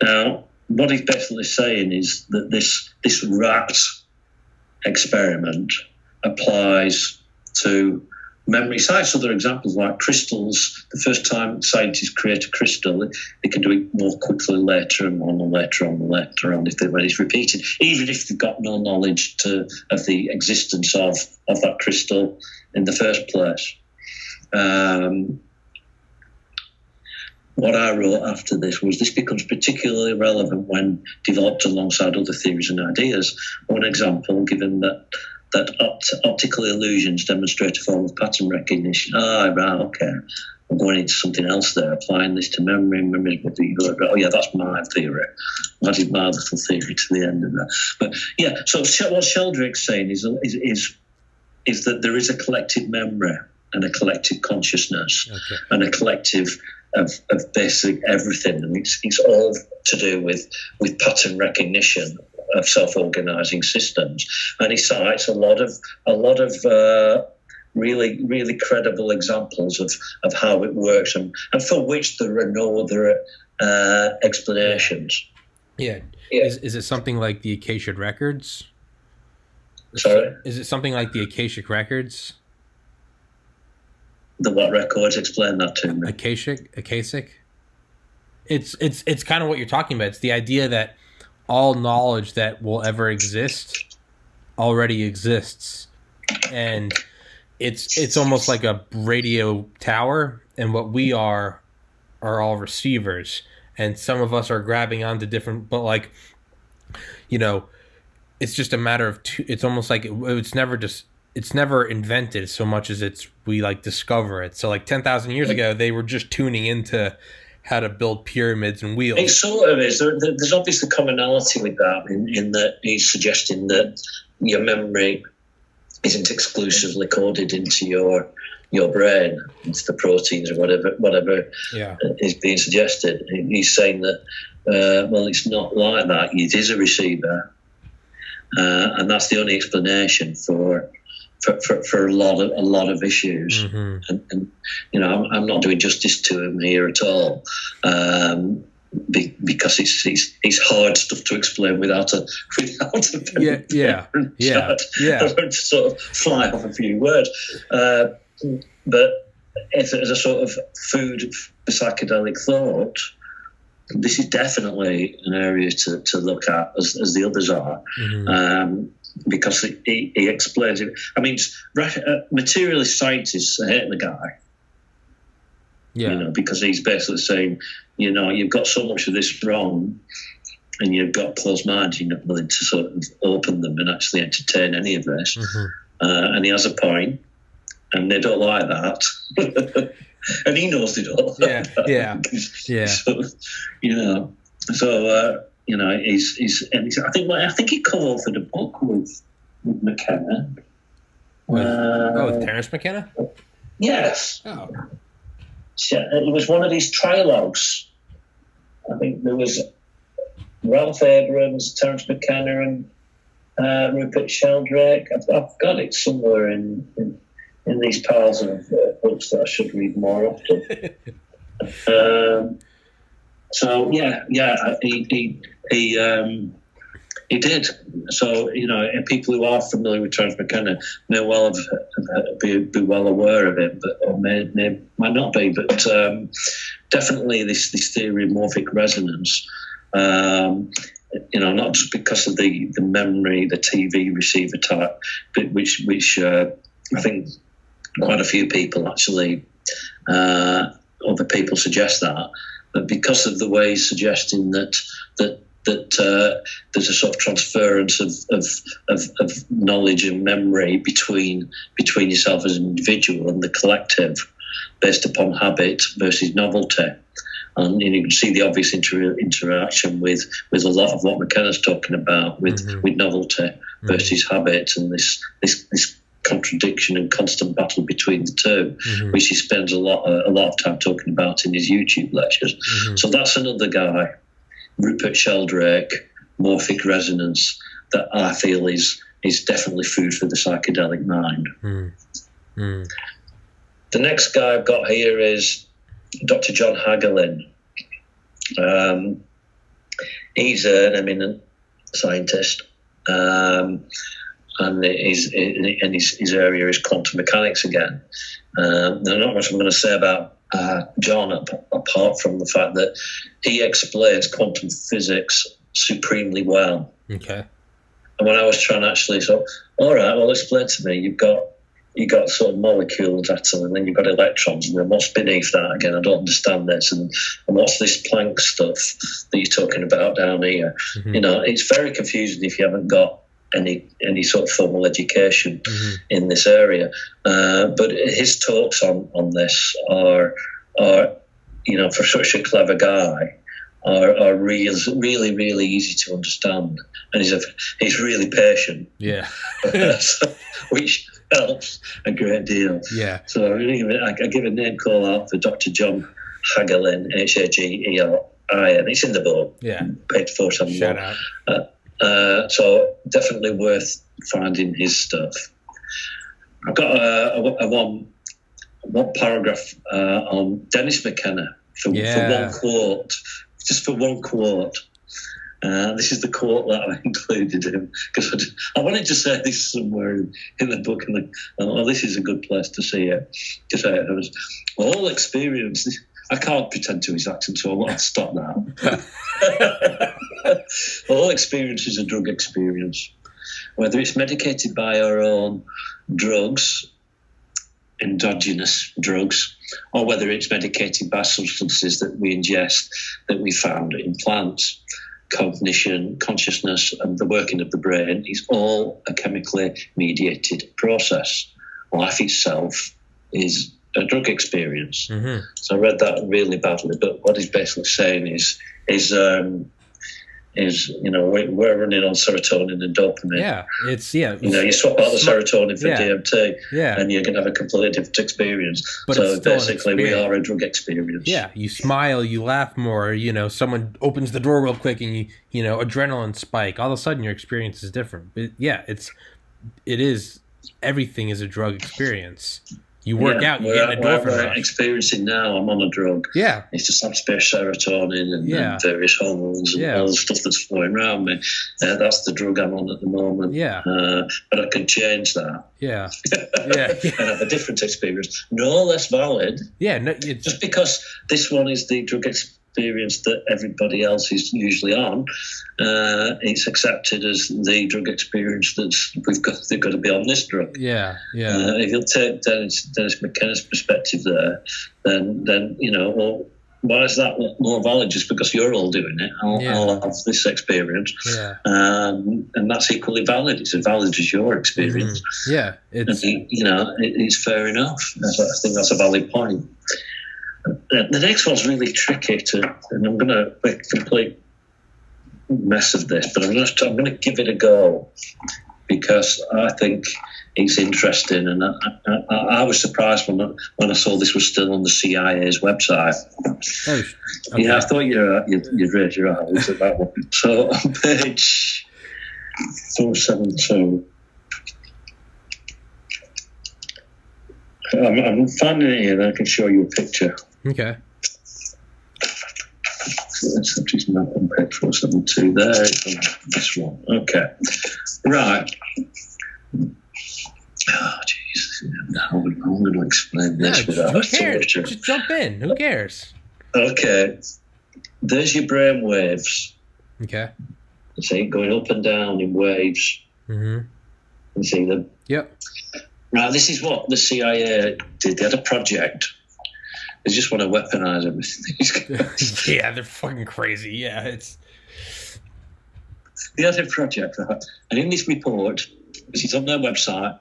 Now, what he's basically saying is that this this rat experiment applies to memory sites. Other examples like crystals. The first time scientists create a crystal, they can do it more quickly later and on and later on and later on if they, when it's repeated, even if they've got no knowledge to, of the existence of, of that crystal in the first place. Um, what I wrote after this was this becomes particularly relevant when developed alongside other theories and ideas. One example, given that that opt- optical illusions demonstrate a form of pattern recognition. Ah, oh, right, okay. I'm going into something else there, applying this to memory. Memory would be good. Oh, yeah, that's my theory. I added my little theory to the end of that. But yeah, so what Sheldrake's saying is, is, is, is that there is a collective memory and a collective consciousness okay. and a collective of, of basic everything, and it's, it's all to do with with pattern recognition of self-organizing systems. And he cites a lot of a lot of uh, really really credible examples of, of how it works, and, and for which there are no other uh, explanations. Yeah. yeah. Is, is it something like the Acacia Records? Sorry? Is it something like the Acacia Records? The what records? Explain that to me. Acacia, Akashic. It's it's it's kind of what you're talking about. It's the idea that all knowledge that will ever exist already exists, and it's it's almost like a radio tower, and what we are are all receivers, and some of us are grabbing onto different, but like, you know, it's just a matter of two. It's almost like it, it's never just it's never invented so much as it's we like discover it. So like ten thousand years ago, they were just tuning into how to build pyramids and wheels. It sort of is. There, there's obviously commonality with that in, in that he's suggesting that your memory isn't exclusively coded into your your brain, into the proteins or whatever whatever yeah. is being suggested. He's saying that uh, well, it's not like that. It is a receiver, uh, and that's the only explanation for for, for, for, a lot of a lot of issues. Mm-hmm. And, and, you know, I'm, I'm, not doing justice to him here at all. Um, be, because it's, it's it's hard stuff to explain without a without a yeah yeah yeah yeah sort of fly off a few words. Uh, but if as a sort of food for psychedelic thought, this is definitely an area to, to look at as, as the others are. Mm-hmm. Um, because he, he explains it. I mean, uh, materialist scientists hate the guy. Yeah. You know, because he's basically saying, you know, you've got so much of this wrong, and you've got closed minds. You're not willing to sort of open them and actually entertain any of this. Mm-hmm. Uh, and he has a point, and they don't like that. and he knows they don't. Yeah, yeah, yeah. So, you know, so uh, you know, he's, he's, and he's, I think, well, I think he co-authored a book with, with McKenna. With, uh, oh, with Terence McKenna? Yes. Oh. It was one of these trilogues. I think there was Ralph Abraham, Terence McKenna, and uh, Rupert Sheldrake. I've, I've, got it somewhere in, in, in these piles of uh, books that I should read more often. um, so yeah, yeah, he he he, um, he did. So you know, people who are familiar with Terence McKenna may well have, be, be well aware of it, but or may, may might not be. But um, definitely, this this theory of morphic resonance. Um, you know, not just because of the, the memory, the TV receiver type, but which which uh, I think quite a few people actually, uh, other people suggest that, because of the way he's suggesting that that that uh, there's a sort of transference of, of, of, of, knowledge and memory between between yourself as an individual and the collective based upon habit versus novelty. and you can see the obvious inter- interaction with with a lot of what McKenna's talking about with Mhm. with novelty versus habit and this this this contradiction and constant battle between the 2 Mhm. which he spends a lot a lot of time talking about in his YouTube lectures. Mhm. So that's another guy, Rupert Sheldrake, morphic resonance, that I feel is is definitely food for the psychedelic mind. Mm. Mm. The next guy I've got here is Dr. John Hagelin. Um, he's an eminent scientist, um, and his, and his, his area is quantum mechanics again. Um, there's not much I'm going to say about uh, John ap- apart from the fact that he explains quantum physics supremely well. Okay. And when I was trying to actually so, all right, well, explain to me. You've got you got sort of molecules, atom, and then you've got electrons, and then what's beneath that again? I don't understand this, and, and what's this Planck stuff that you're talking about down here? Mhm. You know, it's very confusing if you haven't got any any sort of formal education Mhm. in this area. Uh, but his talks on on this are are you know for such a clever guy are are real, really really easy to understand, and he's a, he's really patient, Yeah. so, which helps a great deal. Yeah. So I, really, I, I give a name call out for Dr. John Hagelin, H A G E L I N. It's in the book, Yeah. page four seven Shout out. Uh, so definitely worth finding his stuff. I've got a, a, a one one paragraph uh, on Dennis McKenna for, Yeah. for one quote, just for one quote. Uh, this is the quote that I included in because I wanted to say this somewhere in, in the book, and I thought, well, this is a good place to see it. Say it, I was all experience. I can't pretend to his accent, so I'll stop now. All experience is a drug experience. Whether it's medicated by our own drugs, endogenous drugs, or whether it's medicated by substances that we ingest that we found in plants, cognition, consciousness, and the working of the brain is all a chemically mediated process. Life itself is a drug experience. hmm So I read that really badly. But what he's basically saying is, is, um, is you know, we, we're running on serotonin and dopamine. Yeah. It's yeah. You know, you swap out the serotonin for Yeah. DMT, Yeah. and you're going to have a completely different experience. But so basically, we are a drug experience. Yeah, you smile, you laugh more. You know, someone opens the door real quick, and you, you know, adrenaline spike. All of a sudden, your experience is different. But yeah, it's, it is. Everything is a drug experience. You work Yeah, out, you get an endorphin we're experiencing now. I'm on a drug. Yeah, It's just upspace serotonin and, Yeah. and various hormones and Yeah. all the stuff that's flowing around me. Uh, that's the drug I'm on at the moment. yeah, Uh, but I can change that yeah, yeah, and have a different experience. No less valid, yeah. No, just because this one is the drug experience that everybody else is usually on. Uh, it's accepted as the drug experience that's we've got. They've got to be on this drug. yeah, yeah, Uh, if you'll take Dennis, Dennis McKenna's perspective there, then then you know, well, why is that more valid? Just because you're all doing it, I'll, Yeah. I'll have this experience, yeah, um, and that's equally valid. It's as valid as your experience. Mhm. yeah. And, It's you know, it, it's fair enough. I think that's a valid point. Uh, the next one's really tricky to, and I'm going to make a complete mess of this, but I'm going to I'm going to give it a go because I think it's interesting, and I, I, I was surprised when I, when I saw this was still on the CIA's website. oh, okay. Yeah, I thought you'd, you'd, you'd raise your eyes at that one. So on page 472, I'm, I'm finding it here and I can show you a picture. Okay. Let's have this map on page 472 there. This one. Okay. Right. Oh, jeez. How am I going to explain this just, without who cares? Just jump in. Who cares? Okay. There's your brain waves. Okay. You see, going up and down in waves. Mm hmm You see them. Yep. Now, this is what the CIA did. They had a project. They just want to weaponize everything. yeah, they're fucking crazy. Yeah, it's had a project? And in this report, which is on their website,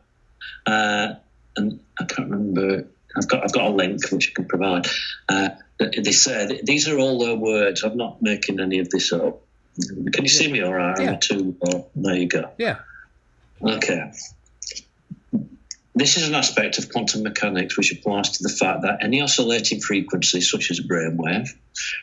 uh, and I can't remember. I've got I've got a link which I can provide. Uh, They say these are all their words. I'm not making any of this up. Can you see me all right? Yeah. I'm too, oh, there you go. Yeah. Okay. This is an aspect of quantum mechanics which applies to the fact that any oscillating frequency, such as a brainwave,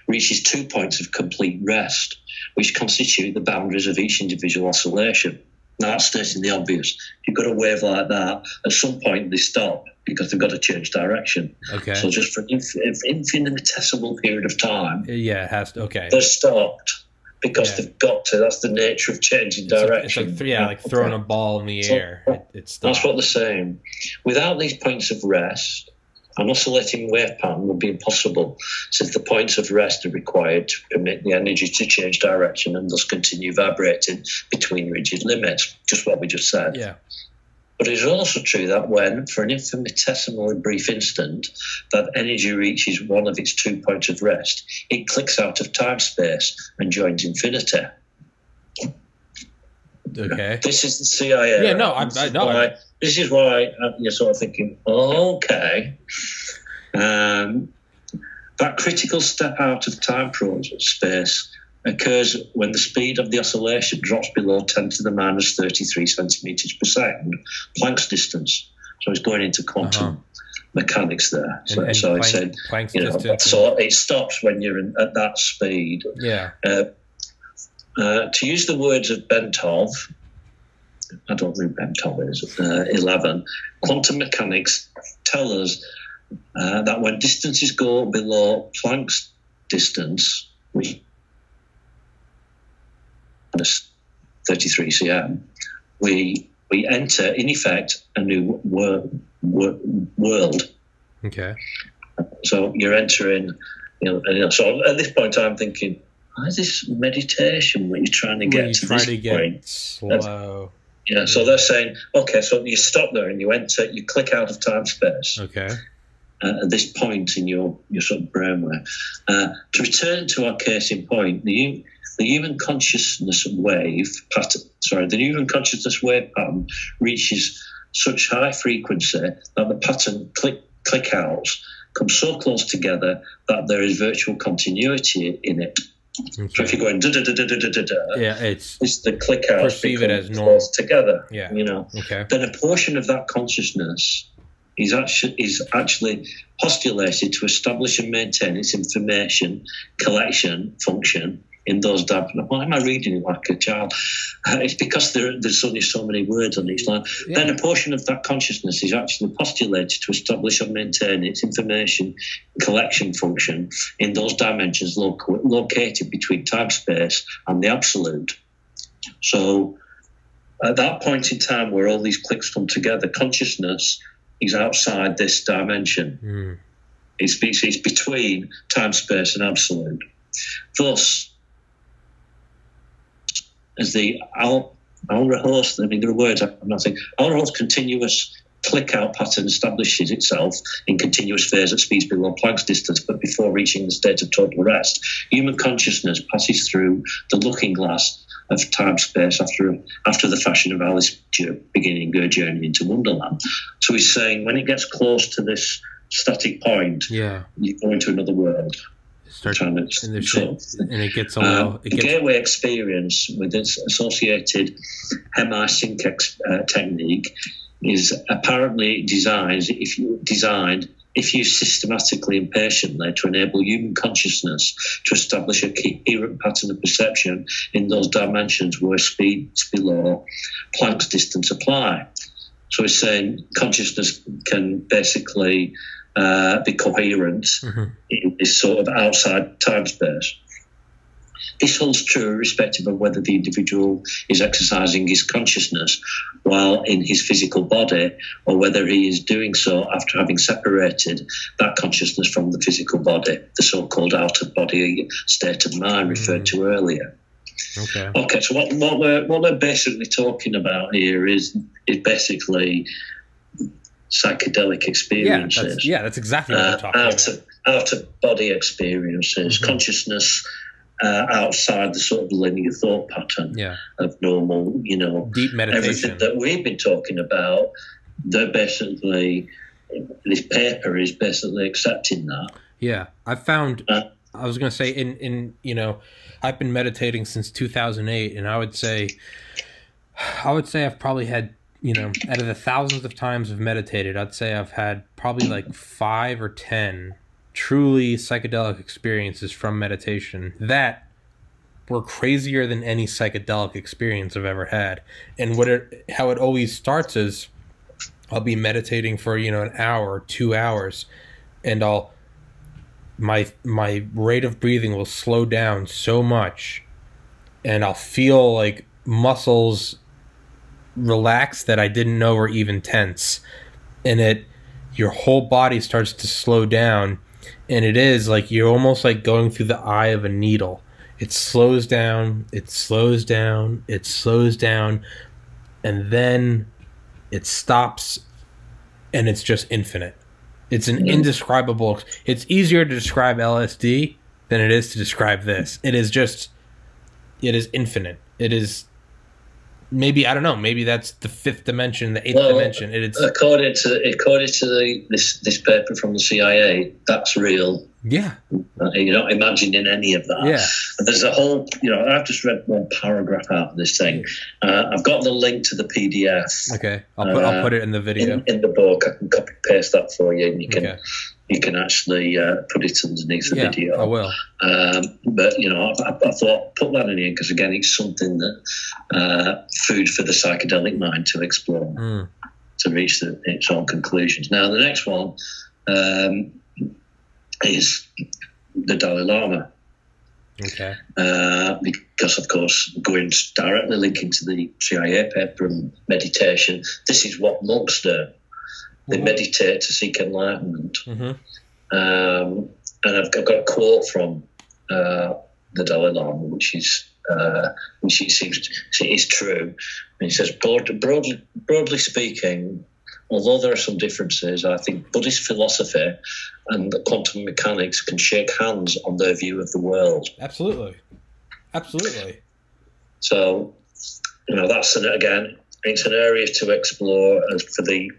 reaches two points of complete rest, which constitute the boundaries of each individual oscillation. Now, that's stating the obvious. If you've got a wave like that, at some point they stop because they've got to change direction. Okay. So, just for an inf- infinitesimal period of time, yeah, it has to. Okay. they're stopped because Yeah. they've got to. That's the nature of changing It's like, it's direction. like yeah, like throwing a ball in the So- air. It, it stops. That's what they're saying. Without these points of rest, an oscillating wave pattern would be impossible, since the points of rest are required to permit the energy to change direction and thus continue vibrating between rigid limits. Just what we just said. Yeah. But it is also true that when, for an infinitesimally brief instant, that energy reaches one of its two points of rest, it clicks out of time space and joins infinity. Okay. This is the CIA. Yeah, no, I- This I is know. why- This is why uh, you're sort of thinking, okay. Um, that critical step out of time space occurs when the speed of the oscillation drops below 10 to the minus 33 centimeters per second, Planck's distance. So it's going into quantum Uh-huh. mechanics there. So, And, and so Planck, Planck's you know, so it stops when you're in, at that speed. yeah. Uh, uh, to use the words of Bentov, I don't know who Bentov is, uh, 11, quantum mechanics tell us uh, that when distances go below Planck's distance, which is 33 cm, we, we enter, in effect, a new wor- wor- world. Okay. So you're entering, you know, and, you know, so at this point I'm thinking, why is this meditation when you're trying to When get you to try this to get point? slow. Yeah, so they're saying, okay, so you stop there and you enter, you click out of time space Okay. uh, at this point in your, your sort of brainwave. Uh, to return to our case in point, the, the human consciousness wave pattern, sorry, the human consciousness wave pattern reaches such high frequency that the pattern click, click outs come so close together that there is virtual continuity in it. Okay. So if you're going da da da da da da da, yeah, it's it's the click out perceive it as normal together. Yeah, you know. Okay. Then a portion of that consciousness is actually is actually postulated to establish and maintain its information collection function in those dab. Why am I reading it like a child? Uh, it's because there, there's only so many words on each line. Yeah. Then a portion of that consciousness is actually postulated to establish and maintain its information collection function in those dimensions loc- located between time space and the absolute. So at that point in time where all these clicks come together, consciousness is outside this dimension. Mm. It's, it's, it's between time, space, and absolute. Thus, as the Al Al-Rahos, I mean, there are words I'm not saying, Al-Rahos continuous click out pattern establishes itself in continuous phase at speeds below Planck's distance, but before reaching the state of total rest. Human consciousness passes through the looking glass of time space after after the fashion of Alice beginning her journey into Wonderland. So he's saying when it gets close to this static point, Yeah. you go into another world. Start Trying to and there's so, and it gets a um, little. It the gets gateway experience with its associated Hemi-Sync ex- uh, technique is apparently designed if you designed if used systematically and patiently to enable human consciousness to establish a coherent pattern of perception in those dimensions where speeds below Planck's distance apply. So it's saying consciousness can basically uh, be coherent Mhm. in this sort of outside time space. This holds true irrespective of whether the individual is exercising his consciousness while in his physical body or whether he is doing so after having separated that consciousness from the physical body, the so called out of body state of mind referred to earlier. okay. Okay, so what, what we're what we're basically talking about here is is basically psychedelic Yeah, experiences that's, yeah, that's exactly what uh, I'm talking out about. of out of body experiences, Mhm. consciousness uh, outside the sort of linear thought pattern Yeah, of normal, you know, deep meditation. everything that we've been talking about. They're basically this paper is basically accepting that. Yeah, I found. Uh, I was gonna say in in you know, I've been meditating since 2008, and I would say, I would say I've probably had you know, out of the thousands of times I've meditated, I'd say I've had probably like five or ten truly psychedelic experiences from meditation that were crazier than any psychedelic experience I've ever had. And what it how it always starts is I'll be meditating for, you know, an hour, 2 hours and I'll my my rate of breathing will slow down so much and I'll feel like muscles relax that I didn't know were even tense. And it your whole body starts to slow down and it is like you're almost like going through the eye of a needle it slows down, it slows down, it slows down, and then it stops and it's just infinite. It's an indescribable. It's easier to describe LSD than it is to describe this. It is just, it is infinite. It is maybe I don't know. Maybe that's the fifth dimension, the eighth well, dimension. It, it's according to according to the, this this paper from the CIA, that's real. Yeah, uh, you're not imagining any of that. Yeah, and there's a whole. You know, I've just read one paragraph out of this thing. Uh, I've got the link to the PDF. Okay, I'll put uh, I'll put it in the video in, in, the book. I can copy paste that for you, and you can. Okay you can actually uh, put it underneath the yeah, video. I will. Um, but you know, I, I, thought put that in here because again, it's something that uh, food for the psychedelic mind to explore mm. to reach the, its own conclusions. Now, the next one um, is the Dalai Lama. Okay. Uh, because, of course, going directly linking to the CIA paper and meditation, this is what monks do. They mm-hmm. meditate to seek enlightenment. Mm-hmm. Um, and I've, I've, got a quote from uh, the Dalai Lama, which is uh, which it seems is true. And he says, broad, broadly, broadly speaking, although there are some differences, I think Buddhist philosophy and quantum mechanics can shake hands on their view of the world. Absolutely, absolutely. So, you know, that's an, again, it's an area to explore for the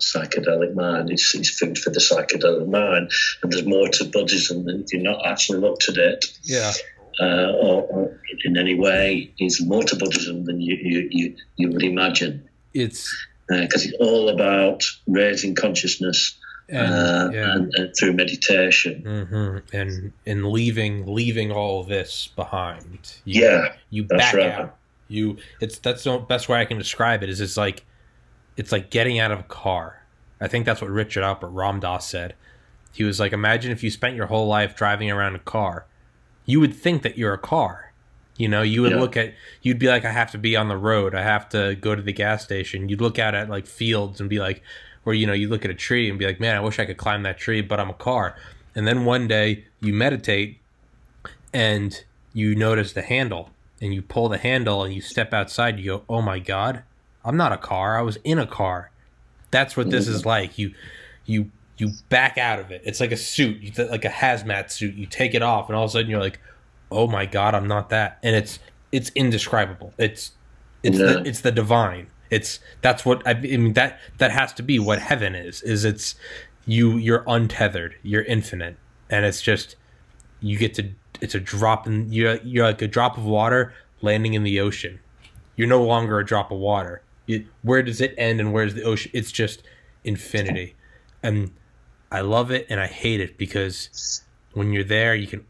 psychedelic mind. It's, it's food for the psychedelic mind, and there's more to Buddhism than if you're not actually looked at it. Yeah. Uh, or, or, in any way, is more to Buddhism than you you, you, you would imagine. It's because uh, it's all about raising consciousness and, uh, yeah. and, and, through meditation mm-hmm. and and leaving leaving all this behind. You, yeah, you back right. out. You it's that's the best way I can describe it. Is it's like it's like getting out of a car. I think that's what Richard Alpert Ram Dass said. He was like, imagine if you spent your whole life driving around a car. You would think that you're a car. You know, you would yeah. look at, you'd be like, I have to be on the road. I have to go to the gas station. You'd look out at like fields and be like, or, you know, you look at a tree and be like, man, I wish I could climb that tree, but I'm a car. And then one day you meditate and you notice the handle and you pull the handle and you step outside. You go, oh my God, I'm not a car. I was in a car. That's what this mm-hmm. is like. You you you back out of it. It's like a suit, you like a hazmat suit. You take it off, and all of a sudden you're like, "Oh my god, I'm not that." And it's it's indescribable. It's it's yeah. the, it's the divine. It's that's what I, I mean. That that has to be what heaven is. Is it's you you're untethered. You're infinite, and it's just you get to. It's a drop in. You're you're like a drop of water landing in the ocean. You're no longer a drop of water it, where does it end and where's the ocean? It's just infinity, and I love it and I hate it because when you're there, you can.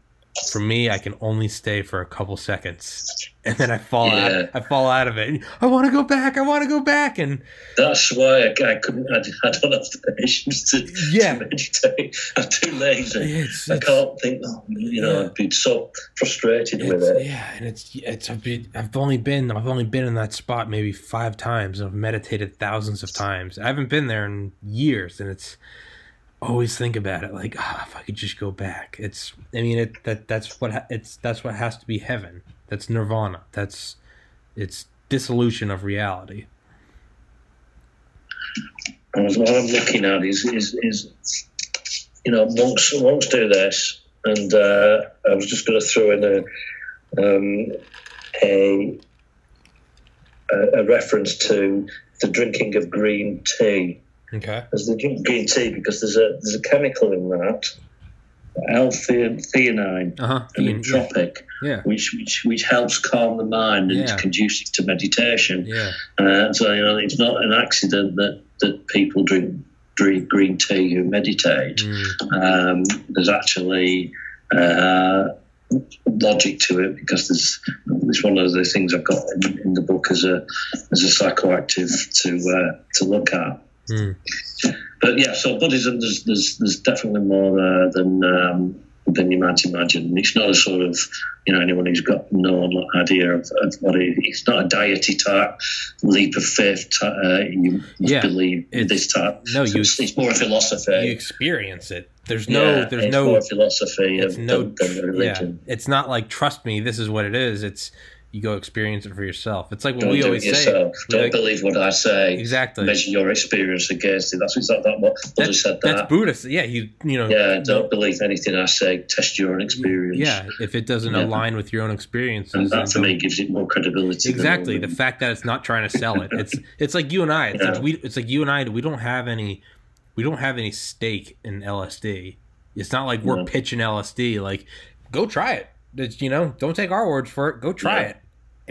For me, I can only stay for a couple seconds, and then I fall yeah. out. I fall out of it. I want to go back. I want to go back, and that's why I, I couldn't. I, I, don't have the patience to, yeah. to meditate. I'm too lazy. It's, I can't think. Oh, you know, yeah. I'd be so frustrated with it. Yeah, and it's it's. I've only been. I've only been in that spot maybe five times. And I've meditated thousands of times. I haven't been there in years, and it's always think about it like oh, if i could just go back. It's i mean it that that's what it's that's what has to be heaven. That's nirvana. That's it's dissolution of reality. What i'm looking at is is, is you know monks monks do this and uh, i was just going to throw in a um, a a reference to the drinking of green tea Okay. As they drink green tea because there's a there's a chemical in that L-theanine, Uh-huh. a nootropic, Yeah. which, which which helps calm the mind and Yeah. is conducive to meditation. Yeah. Uh, so you know, it's not an accident that, that people drink drink green tea who meditate. Mm. Um, there's actually uh, logic to it because there's it's one of the things I've got in, in the book as a as a psychoactive to uh, to look at. Mm. But yeah, so Buddhism there's there's, there's definitely more uh, than um, than you might imagine. It's not a sort of you know anyone who's got no idea of, of what it, it's not a deity type leap of faith. Type, uh, you must Yeah, believe this type. no, you- it's, it's more a philosophy. You experience it. There's no. Yeah, there's it's no. more philosophy it's than, no. than, than Yeah. religion. It's not like trust me. This is what it is. It's you go experience it for yourself. It's like what Don't we always say. Don't like- believe what I say. exactly. Measure your experience against it. That's exactly that. What Buddha That's, said that's that. Buddhist. Yeah. You. You know. yeah, don't believe anything I say. Test your own experience. Yeah. If it doesn't Yeah. align with your own experiences, and that to me gives it more credibility. exactly the fact that it's not trying to sell it it's it's like you and i it's Yeah. like we it's like you and i we don't have any we don't have any stake in lsd it's not like we're Yeah. pitching lsd like go try it it's, you know don't take our words for it go try it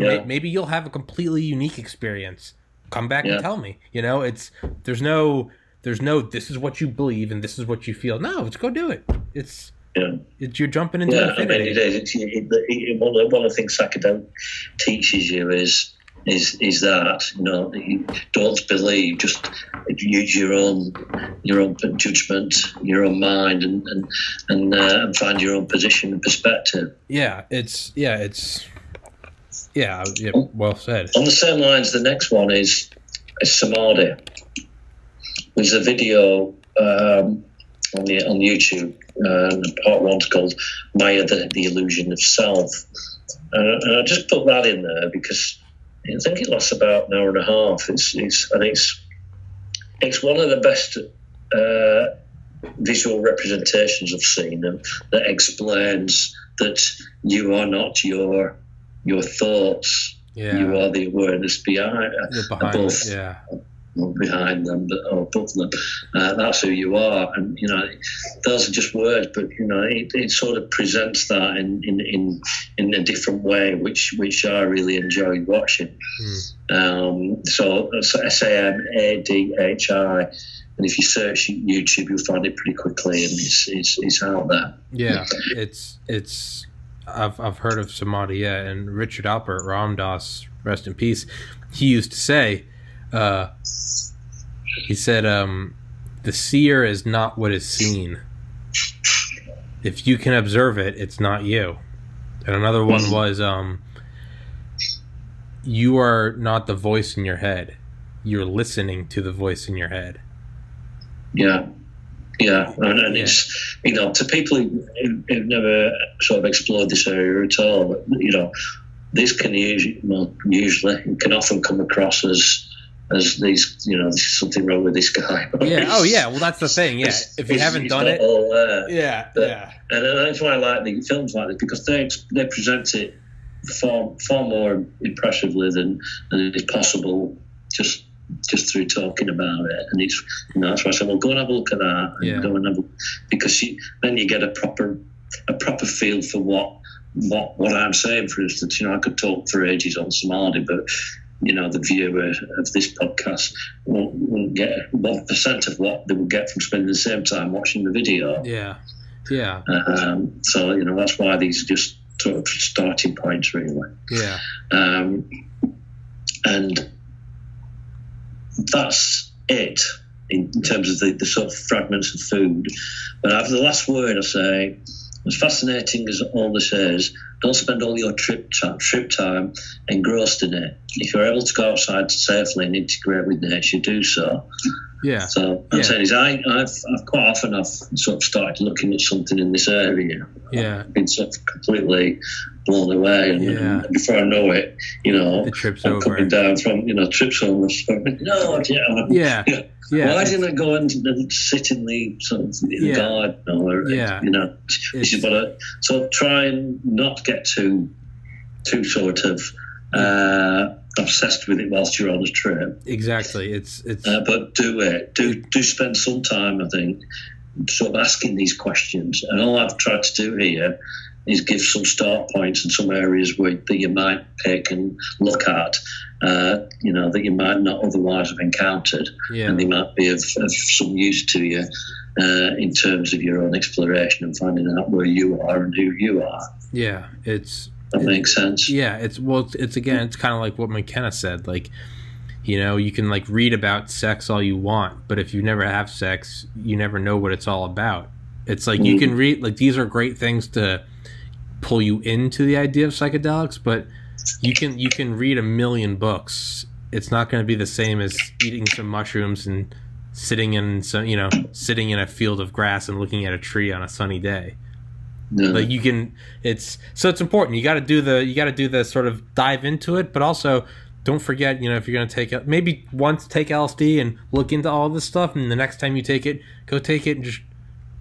Yeah. maybe you'll have a completely unique experience come back Yeah. and tell me you know it's there's no there's no this is what you believe and this is what you feel no it's go do it it's Yeah. it's you're jumping into Yeah, I mean, it is. It's, it, it, it, one, of, one of the things psychedelic teaches you is is is that you know you don't believe, just use your own your own judgment, your own mind, and and and, uh, and find your own position and perspective. yeah it's yeah it's yeah, yeah well said On the same lines, the next one is, is samadhi. There's a video um, on the on YouTube. Uh, part one's called Maya, the, the illusion of self, and, and I just put that in there because I think it lasts about an hour and a half. It's, it's and it's it's one of the best uh, visual representations I've seen that, that explains that you are not your your thoughts. yeah You are the awareness behind, behind above, it, yeah behind them, but or above them. Uh, that's who you are, and you know those are just words, but you know it, it sort of presents that in, in, in, in a different way, which which I really enjoyed watching. Hmm. Um, so S A M A D H I, and if you search YouTube, you'll find it pretty quickly, and it's it's, it's out there. Yeah, it's it's. I've I've heard of samadhi, yeah, and Richard Alpert Ram Dass, rest in peace. He used to say, uh, he said, um, "The seer is not what is seen. If you can observe it, it's not you." And another one was, um, "You are not the voice in your head. You're listening to the voice in your head." Yeah, yeah, and, and it's you know to people who, who- who've never sort of explored this area at all, you know, this can usually, well, usually can often come across as as these, you know, there's something wrong with this guy. Yeah. Oh, yeah. Well, that's the thing. Yeah. If you haven't done it. all there. Yeah. But- Yeah. and that's why I like the films like this because they they present it far far more impressively than, than is possible just just through talking about it. And it's you know that's why I said, well, go and have a look at that, and Yeah. go and have a, because then you get a proper a proper feel for what what what I'm saying. For instance, you know, I could talk for ages on Samadhi, but you know, the viewer of this podcast won't, won't get one percent of what they would get from spending the same time watching the video. Yeah. Yeah. Um, so you know that's why these are just sort of starting points, really. Yeah. Um, and that's it in, in terms of the, the sort of fragments of food. But after the last word, I say, as fascinating as all this is, don't spend all your trip time, trip time engrossed in it. If you're able to go outside safely and integrate with nature, do so. Yeah. So I'm Yeah. saying is, I, I've, I've quite often I've sort of started looking at something in this area. Yeah. I've been sort of completely blown away, and, Yeah. and before I know it, you know, The trip's I'm over. coming down from you know trips almost. No, yeah, Yeah. yeah. Yeah. Why didn't I go and, sit in the sort of in Yeah. the garden or Yeah. you know? This is what I, so try and not get too too sort of uh, obsessed with it whilst you're on a trip. Exactly. It's it's Uh, but do it. Do do spend some time. I think sort of asking these questions. And all I've tried to do here is give some start points in some areas where that you might pick and look at, uh, you know, that you might not otherwise have encountered, Yeah. and they might be of, of some use to you uh, in terms of your own exploration and finding out where you are and who you are. Yeah. It's That makes sense. Yeah, it's well, it's, it's again, it's kind of like what McKenna said. Like, you know, you can like read about sex all you want, but if you never have sex, you never know what it's all about. It's like you can read like these are great things to pull you into the idea of psychedelics, but you can you can read a million books. It's not going to be the same as eating some mushrooms and sitting in some you know sitting in a field of grass and looking at a tree on a sunny day No. like you can it's so it's important you got to do the you got to do the sort of dive into it but also don't forget you know if you're going to take it maybe once take lsd and look into all this stuff and the next time you take it go take it and just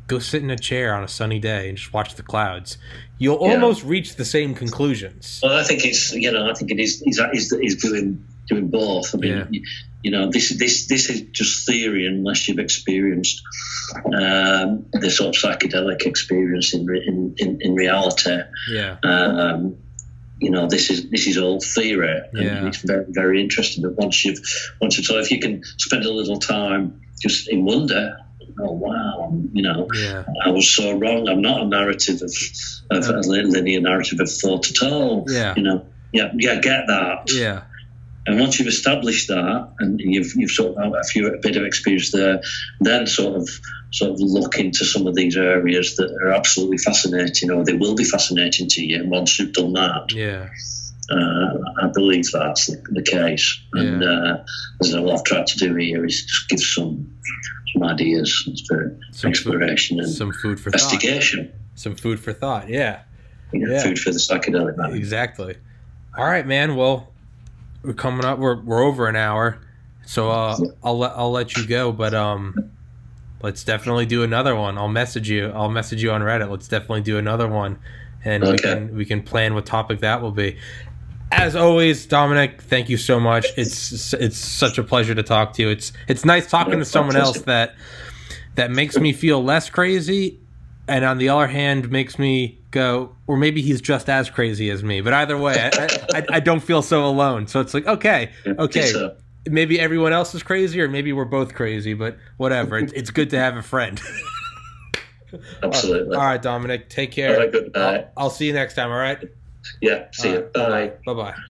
go sit in a chair on a sunny day and just watch the clouds you'll Yeah. almost reach the same conclusions Well, I think it's you know I think it is he's, he's, he's doing doing both. I mean, Yeah. you, you know, this this this is just theory unless you've experienced um, the sort of psychedelic experience in in, in, in reality. yeah Um, you know, this is this is all theory, and Yeah. it's very very interesting. But once you've once you've so if you can spend a little time just in wonder. Oh wow! You know, yeah I was so wrong. I'm not a narrative of, of a linear narrative of thought at all. Yeah. You know, yeah, yeah, get that. yeah And once you've established that, and you've you've sort of had a few a bit of experience there, then sort of sort of look into some of these areas that are absolutely fascinating, or they will be fascinating to you. And once you've done that, yeah uh, I believe that's the, the case. And uh, as what I've tried to do here is just give some some ideas for Some food- exploration and some food for thought investigation. some food for thought yeah You know, Yeah. Food for the psychedelic man. Exactly. All right, man. Well, we're coming up. We're we're over an hour, so uh, I'll let I'll let you go. But um, let's definitely do another one. I'll message you. I'll message you on Reddit. Let's definitely do another one, and we can we can plan what topic that will be. As always, Dominic, thank you so much. It's it's such a pleasure to talk to you. It's it's nice talking to someone else that that makes me feel less crazy and on the other hand makes me go or maybe he's just as crazy as me but either way I, I, I don't feel so alone so it's like okay okay So, uh, maybe everyone else is crazy or maybe we're both crazy but whatever it's, it's good to have a friend absolutely. all right dominic take Have a care good I'll, night. I'll see you next time all right Yeah. See you. Bye. bye bye